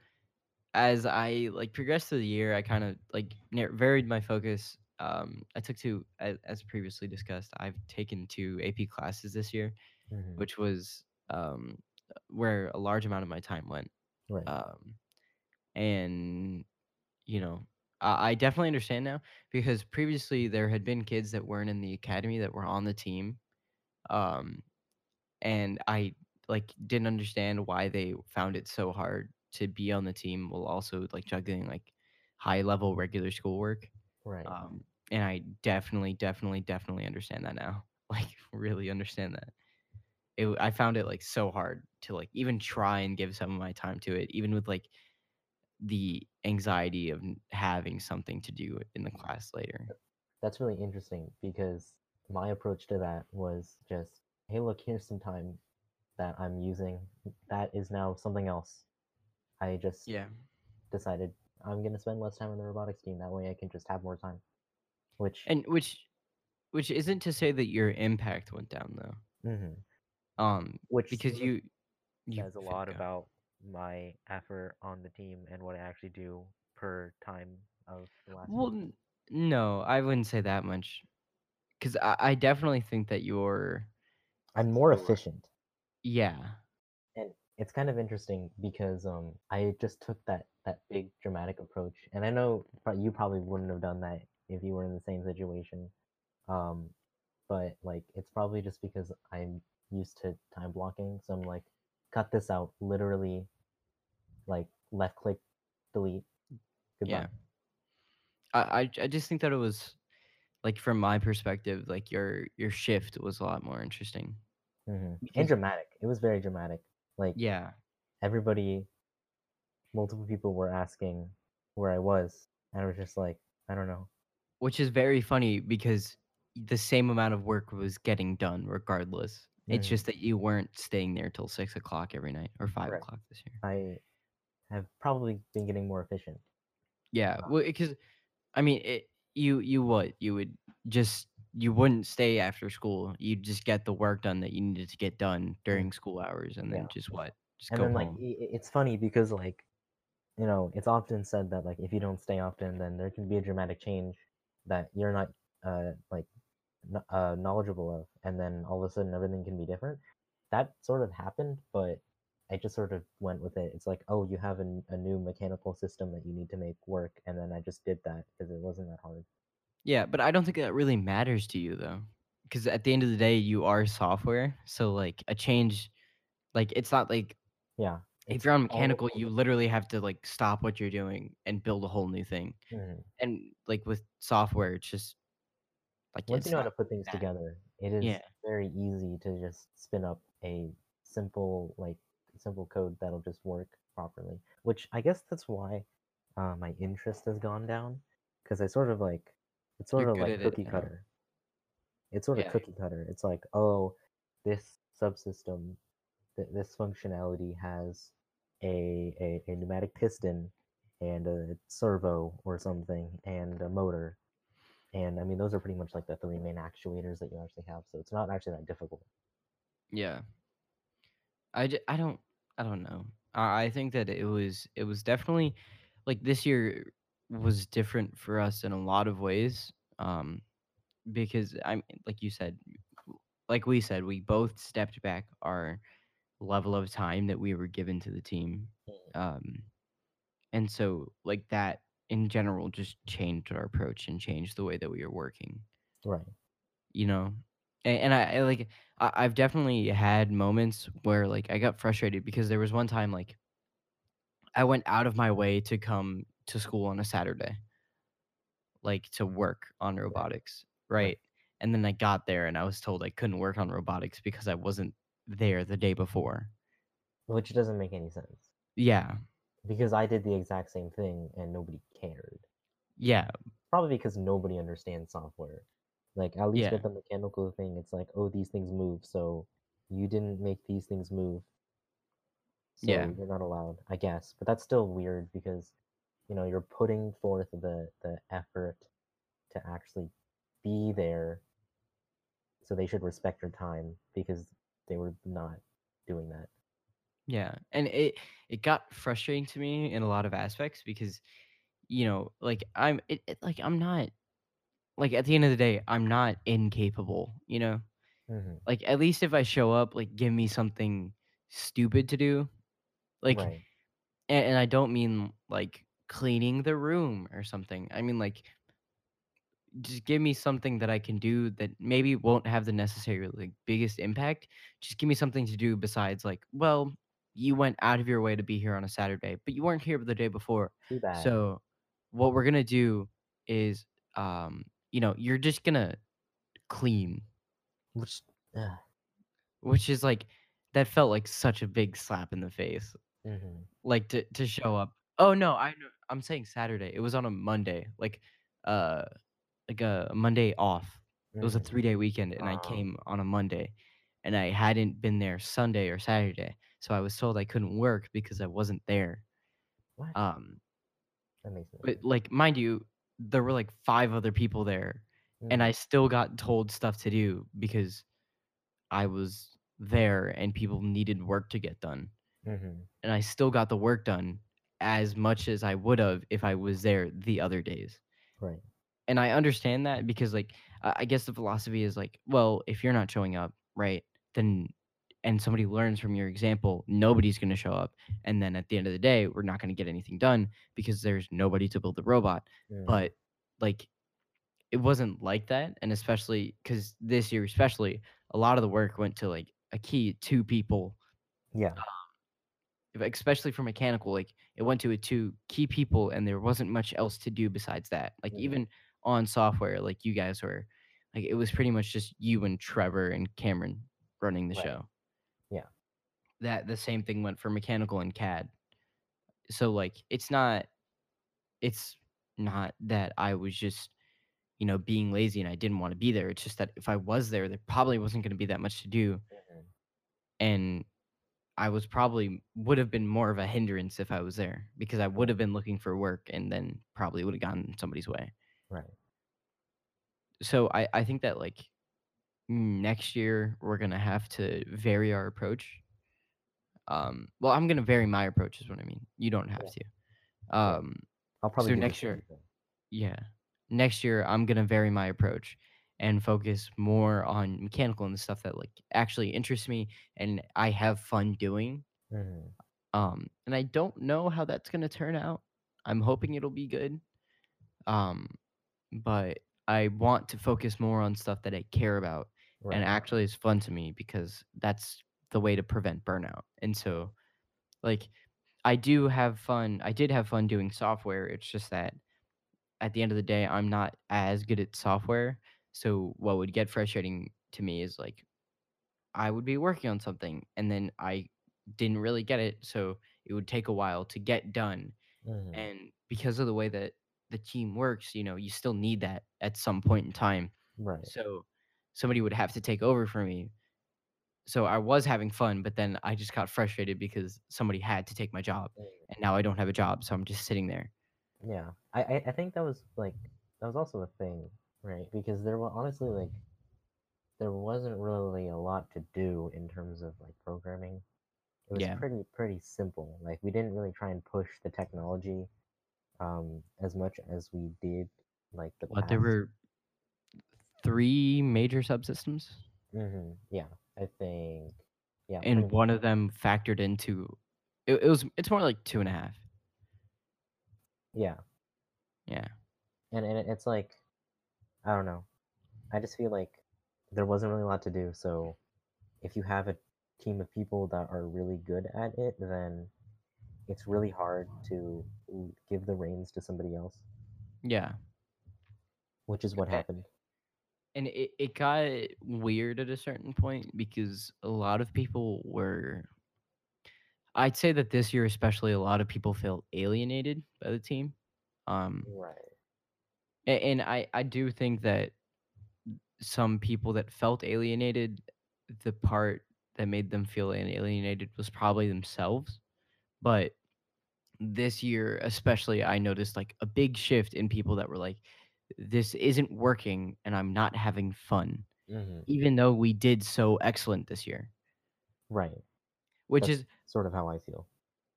Speaker 1: as I like progressed through the year, I kind of like varied my focus. Um, I took two, as, as previously discussed, I've taken two AP classes this year,
Speaker 2: hmm
Speaker 1: which was um, where a large amount of my time went.
Speaker 2: Right.
Speaker 1: Um, and you know, I, I definitely understand now because previously there had been kids that weren't in the academy that were on the team um and i like didn't understand why they found it so hard to be on the team while also like juggling like high level regular schoolwork
Speaker 2: Right.
Speaker 1: um and i definitely definitely definitely understand that now like really understand that it, i found it like so hard to like even try and give some of my time to it even with like the anxiety of having something to do in the class later
Speaker 2: that's really interesting because my approach to that was just, hey, look, here's some time that I'm using. That is now something else. I just
Speaker 1: Yeah.
Speaker 2: decided I'm gonna spend less time on the robotics team. That way, I can just have more time. Which
Speaker 1: And which which isn't to say that your impact went down though.
Speaker 2: mhm.
Speaker 1: Um
Speaker 2: which
Speaker 1: because you you
Speaker 2: says a lot
Speaker 1: go.
Speaker 2: about my effort on the team and what I actually do per time of the last.
Speaker 1: Well, n- no, I wouldn't say that much. Cuz I, I definitely think that you're
Speaker 2: I'm more efficient.
Speaker 1: yeah.
Speaker 2: and it's kind of interesting because um I just took that that big dramatic approach, and I know you probably wouldn't have done that if you were in the same situation, um, but like it's probably just because I'm used to time blocking, so I'm like, cut this out, literally, like left click, delete, goodbye.
Speaker 1: Yeah. I, I I just think that it was like from my perspective, like your your shift was a lot more interesting.
Speaker 2: hmm And dramatic. It was very dramatic. Like
Speaker 1: Yeah.
Speaker 2: everybody, multiple people were asking where I was, and I was just like, I don't know.
Speaker 1: Which is very funny because the same amount of work was getting done regardless. It's just that you weren't staying there till six o'clock every night or five o'clock this year.
Speaker 2: I have probably been getting more efficient.
Speaker 1: Yeah, well, because I mean, it, you you what you would just you wouldn't stay after school. You'd just get the work done that you needed to get done during school hours, and then
Speaker 2: Yeah.
Speaker 1: just what just
Speaker 2: and
Speaker 1: go
Speaker 2: then like
Speaker 1: home.
Speaker 2: i- i- it's funny because like you know it's often said that like if you don't stay often then there can be a dramatic change that you're not uh like uh, knowledgeable of and then all of a sudden everything can be different that sort of happened but i just sort of went with it it's like oh you have an, a new mechanical system that you need to make work and then i just did that because it wasn't that hard
Speaker 1: Yeah, but I don't think that really matters to you though, because at the end of the day, you are software. So like a change, like it's not like
Speaker 2: yeah
Speaker 1: if you're on
Speaker 2: all-
Speaker 1: mechanical, you literally have to like stop what you're doing and build a whole new thing.
Speaker 2: Mhm.
Speaker 1: And like with software, it's just like
Speaker 2: once you know how to put things
Speaker 1: that-
Speaker 2: together it is
Speaker 1: Yeah.
Speaker 2: very easy to just spin up a simple like simple code that'll just work properly which i guess that's why uh, my interest has gone down because i sort of like it's sort
Speaker 1: You're
Speaker 2: of like
Speaker 1: it
Speaker 2: cookie
Speaker 1: now.
Speaker 2: cutter it's sort of
Speaker 1: Yeah.
Speaker 2: cookie cutter it's like oh this subsystem th- this functionality has a, a, a pneumatic piston and a servo or something and a motor and I mean, those are pretty much like the three main actuators that you actually have. So it's not actually that difficult.
Speaker 1: Yeah. I, I don't I don't know. I, I think that it was it was definitely like this year was different for us in a lot of ways. Um because I'm like you said like we said, we both stepped back our level of time that we were given to the team. Um and so like that in general just changed our approach and changed the way that we were working.
Speaker 2: Right.
Speaker 1: you know? And, and I, I like I, i've definitely had moments where like i got frustrated because there was one time like i went out of my way to come to school on a saturday. Like to work on robotics right, and then i got there and i was told i couldn't work on robotics because i wasn't there the day before.
Speaker 2: Which doesn't make any sense.
Speaker 1: Yeah
Speaker 2: because I did the exact same thing and nobody cared.
Speaker 1: yeah
Speaker 2: Probably because nobody understands software. Like at least
Speaker 1: Yeah.
Speaker 2: with the mechanical thing, it's like, oh, these things move, so you didn't make these things move. So
Speaker 1: Yeah.
Speaker 2: you're not allowed, I guess. But that's still weird because you know, you're putting forth the the effort to actually be there. So they should respect your time because they were not doing that.
Speaker 1: Yeah, and it it got frustrating to me in a lot of aspects because, you know, like I'm it, it like I'm not like at the end of the day, I'm not incapable, you know?
Speaker 2: hmm
Speaker 1: Like at least if I show up, like give me something stupid to do. Like
Speaker 2: right.
Speaker 1: and, and I don't mean like cleaning the room or something. I mean like just give me something that I can do that maybe won't have the necessary like biggest impact. Just give me something to do besides like, well, you went out of your way to be here on a Saturday, but you weren't here the day before.
Speaker 2: Too bad.
Speaker 1: So what we're gonna do is um, you know, you're just gonna clean.
Speaker 2: Which, uh,
Speaker 1: Which is like that felt like such a big slap in the face.
Speaker 2: mhm.
Speaker 1: Like to to show up. Oh no, I know I'm saying Saturday. It was on a Monday. Like uh like a Monday off. It was a
Speaker 2: Mhm.
Speaker 1: 3-day weekend, and I
Speaker 2: Ah.
Speaker 1: came on a Monday, and I hadn't been there Sunday or Saturday, so I was told I couldn't work because I wasn't there.
Speaker 2: What?
Speaker 1: Um,
Speaker 2: That makes no
Speaker 1: but, like, mind you, there were, like, 5 other people there, and I still got told stuff to do because I was there and people needed work to get done,
Speaker 2: Mhm.
Speaker 1: and I still got the work done as much as I would've if I was there the other days.
Speaker 2: Right.
Speaker 1: And I understand that because, like, I guess the philosophy is like, well, if you're not showing up, right, then and somebody learns from your example, nobody's gonna show up, and then at the end of the day, we're not gonna get anything done because there's nobody to build the robot.
Speaker 2: Mhm.
Speaker 1: But, like, it wasn't like that, and especially because this year especially, a lot of the work went to, like, a key 2 people
Speaker 2: Yeah.
Speaker 1: if especially for mechanical, like, it went to a 2 key people, and there wasn't much else to do besides that. Like,
Speaker 2: Mhm.
Speaker 1: even on software, like you guys were, like, it was pretty much just you and Trevor and Cameron running the
Speaker 2: Right.
Speaker 1: show. That the same thing went for mechanical and CAD. So, like, it's not it's not that I was just, you know, being lazy and I didn't wanna be there. It's just that if I was there, there probably wasn't gonna be that much to do,
Speaker 2: Mhm.
Speaker 1: and I was probably would have been more of a hindrance if I was there because I would have been looking for work and then probably would have gotten in somebody's way.
Speaker 2: Right.
Speaker 1: So I I think that, like, next year, we're gonna have to vary our approach. Um, well, I'm gonna vary my approach is what I mean. You don't have
Speaker 2: Yeah.
Speaker 1: to. Um,
Speaker 2: I'll probably
Speaker 1: so
Speaker 2: do
Speaker 1: next year
Speaker 2: thing.
Speaker 1: yeah. Next year, I'm gonna vary my approach and focus more on mechanical and the stuff that, like, actually interests me and I have fun doing.
Speaker 2: Mhm.
Speaker 1: Um, and I don't know how that's gonna turn out. I'm hoping it'll be good. Um, but I want to focus more on stuff that I care about and actually is fun to me because that's the way to prevent burnout. And so, like, I do have fun. I did have fun doing software. It's just that at the end of the day, I'm not as good at software. So what would get frustrating to me is like I would be working on something and then I didn't really get it, so it would take a while to get done.
Speaker 2: Mhm.
Speaker 1: And because of the way that the team works, you know, you still need that at some point in time.
Speaker 2: Right.
Speaker 1: So somebody would have to take over for me. So I was having fun, but then I just got frustrated because somebody had to take my job,
Speaker 2: Mm.
Speaker 1: and now I don't have a job, so I'm just sitting there.
Speaker 2: Yeah. I, I think that was like that was also a thing, right? Because there were honestly like there wasn't really a lot to do in terms of like programming. It was
Speaker 1: Yeah.
Speaker 2: pretty pretty simple. Like we didn't really try and push the technology um as much as we did like the
Speaker 1: What there were 3 major subsystems,
Speaker 2: Mm-hmm. Yeah. I think yeah,
Speaker 1: and one of them factored into it it was it's more like 2.5.
Speaker 2: Yeah.
Speaker 1: Yeah.
Speaker 2: And and it's like I don't know. I just feel like there wasn't really a lot to do. So if you have a team of people that are really good at it, then it's really hard to give the reins to somebody else,
Speaker 1: Yeah.
Speaker 2: which is what
Speaker 1: A
Speaker 2: happened.
Speaker 1: And it it got weird at a certain point because a lot of people were I'd say that this year especially, a lot of people felt alienated by the team. Um,
Speaker 2: Right.
Speaker 1: a and I I do think that some people that felt alienated, the part that made them feel alienated was probably themselves, but this year especially, I noticed, like, a big shift in people that were like, "This isn't working, and I'm not having fun,"
Speaker 2: hmm
Speaker 1: even though we did so excellent this year,
Speaker 2: Right.
Speaker 1: which
Speaker 2: That's
Speaker 1: is
Speaker 2: sort of how I feel.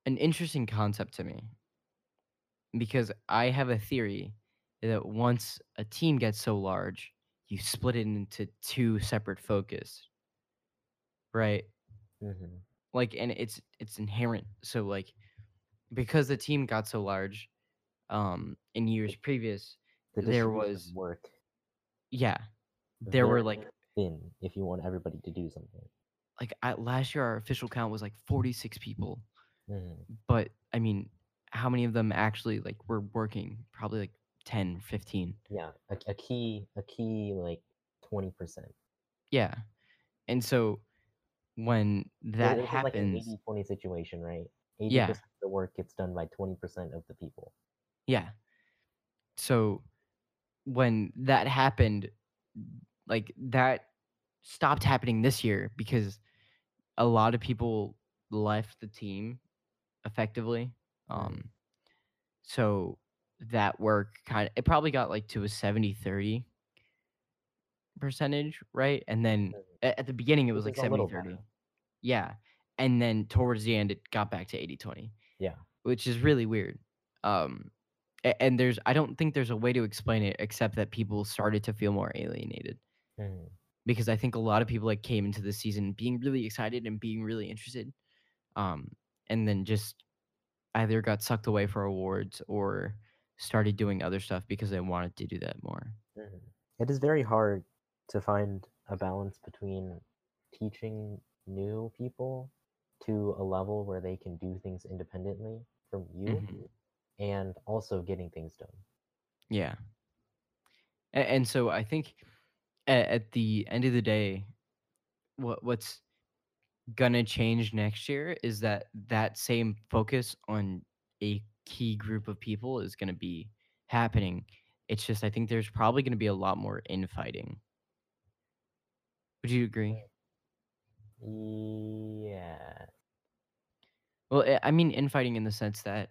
Speaker 1: an interesting concept to me because I have a theory that once a team gets so large, you split it into 2 separate focus, right?
Speaker 2: hmm
Speaker 1: Like, and it's it's inherent. So, like, because the team got so large, um, in years previous,
Speaker 2: the
Speaker 1: there was
Speaker 2: work
Speaker 1: yeah, there were, like
Speaker 2: thin if you want everybody to do something.
Speaker 1: like, at last year, our official count was, like, 46 people,
Speaker 2: hmm
Speaker 1: but, I mean, how many of them actually, like, were working? Probably, like, 10, 15.
Speaker 2: Yeah, a, a key a key like twenty percent.
Speaker 1: Yeah, and so when that
Speaker 2: it was like an
Speaker 1: happens
Speaker 2: 80-20 situation, right? Eighty
Speaker 1: yeah,
Speaker 2: of the work gets done by twenty percent of the people.
Speaker 1: yeah. So when that happened, like that stopped happening this year because a lot of people left the team effectively.
Speaker 2: Mhm.
Speaker 1: Um, so that work kind of it probably got like to a 70 30 percentage, right? And then at the beginning it was like
Speaker 2: is
Speaker 1: 70 30.
Speaker 2: better.
Speaker 1: Yeah. And then towards the end it got back to 80 20,
Speaker 2: Yeah.
Speaker 1: which is really weird. Um and there's I don't think there's a way to explain it except that people started to feel more alienated
Speaker 2: Mhm.
Speaker 1: because I think a lot of people like came into the season being really excited and being really interested. Um and then just either got sucked away for awards or started doing other stuff because they wanted to do that more.
Speaker 2: Mhm. It is very hard to find a balance between teaching new people to a level where they can do things independently from you
Speaker 1: Mhm.
Speaker 2: And also getting things done.
Speaker 1: Yeah. A- And, so I think at, at the end of the day, what what's gonna change next year is that that same focus on a key group of people is gonna be happening. It's just I think there's probably gonna be a lot more infighting. Would you agree? Mm.
Speaker 2: Yeah.
Speaker 1: Well, I mean infighting in the sense that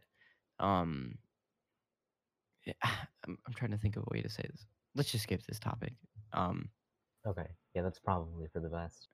Speaker 1: um eh, I'm, I'm trying to think of a way to say this. Let's just skip this topic. Um
Speaker 2: Okay. Yeah, that's probably for the best.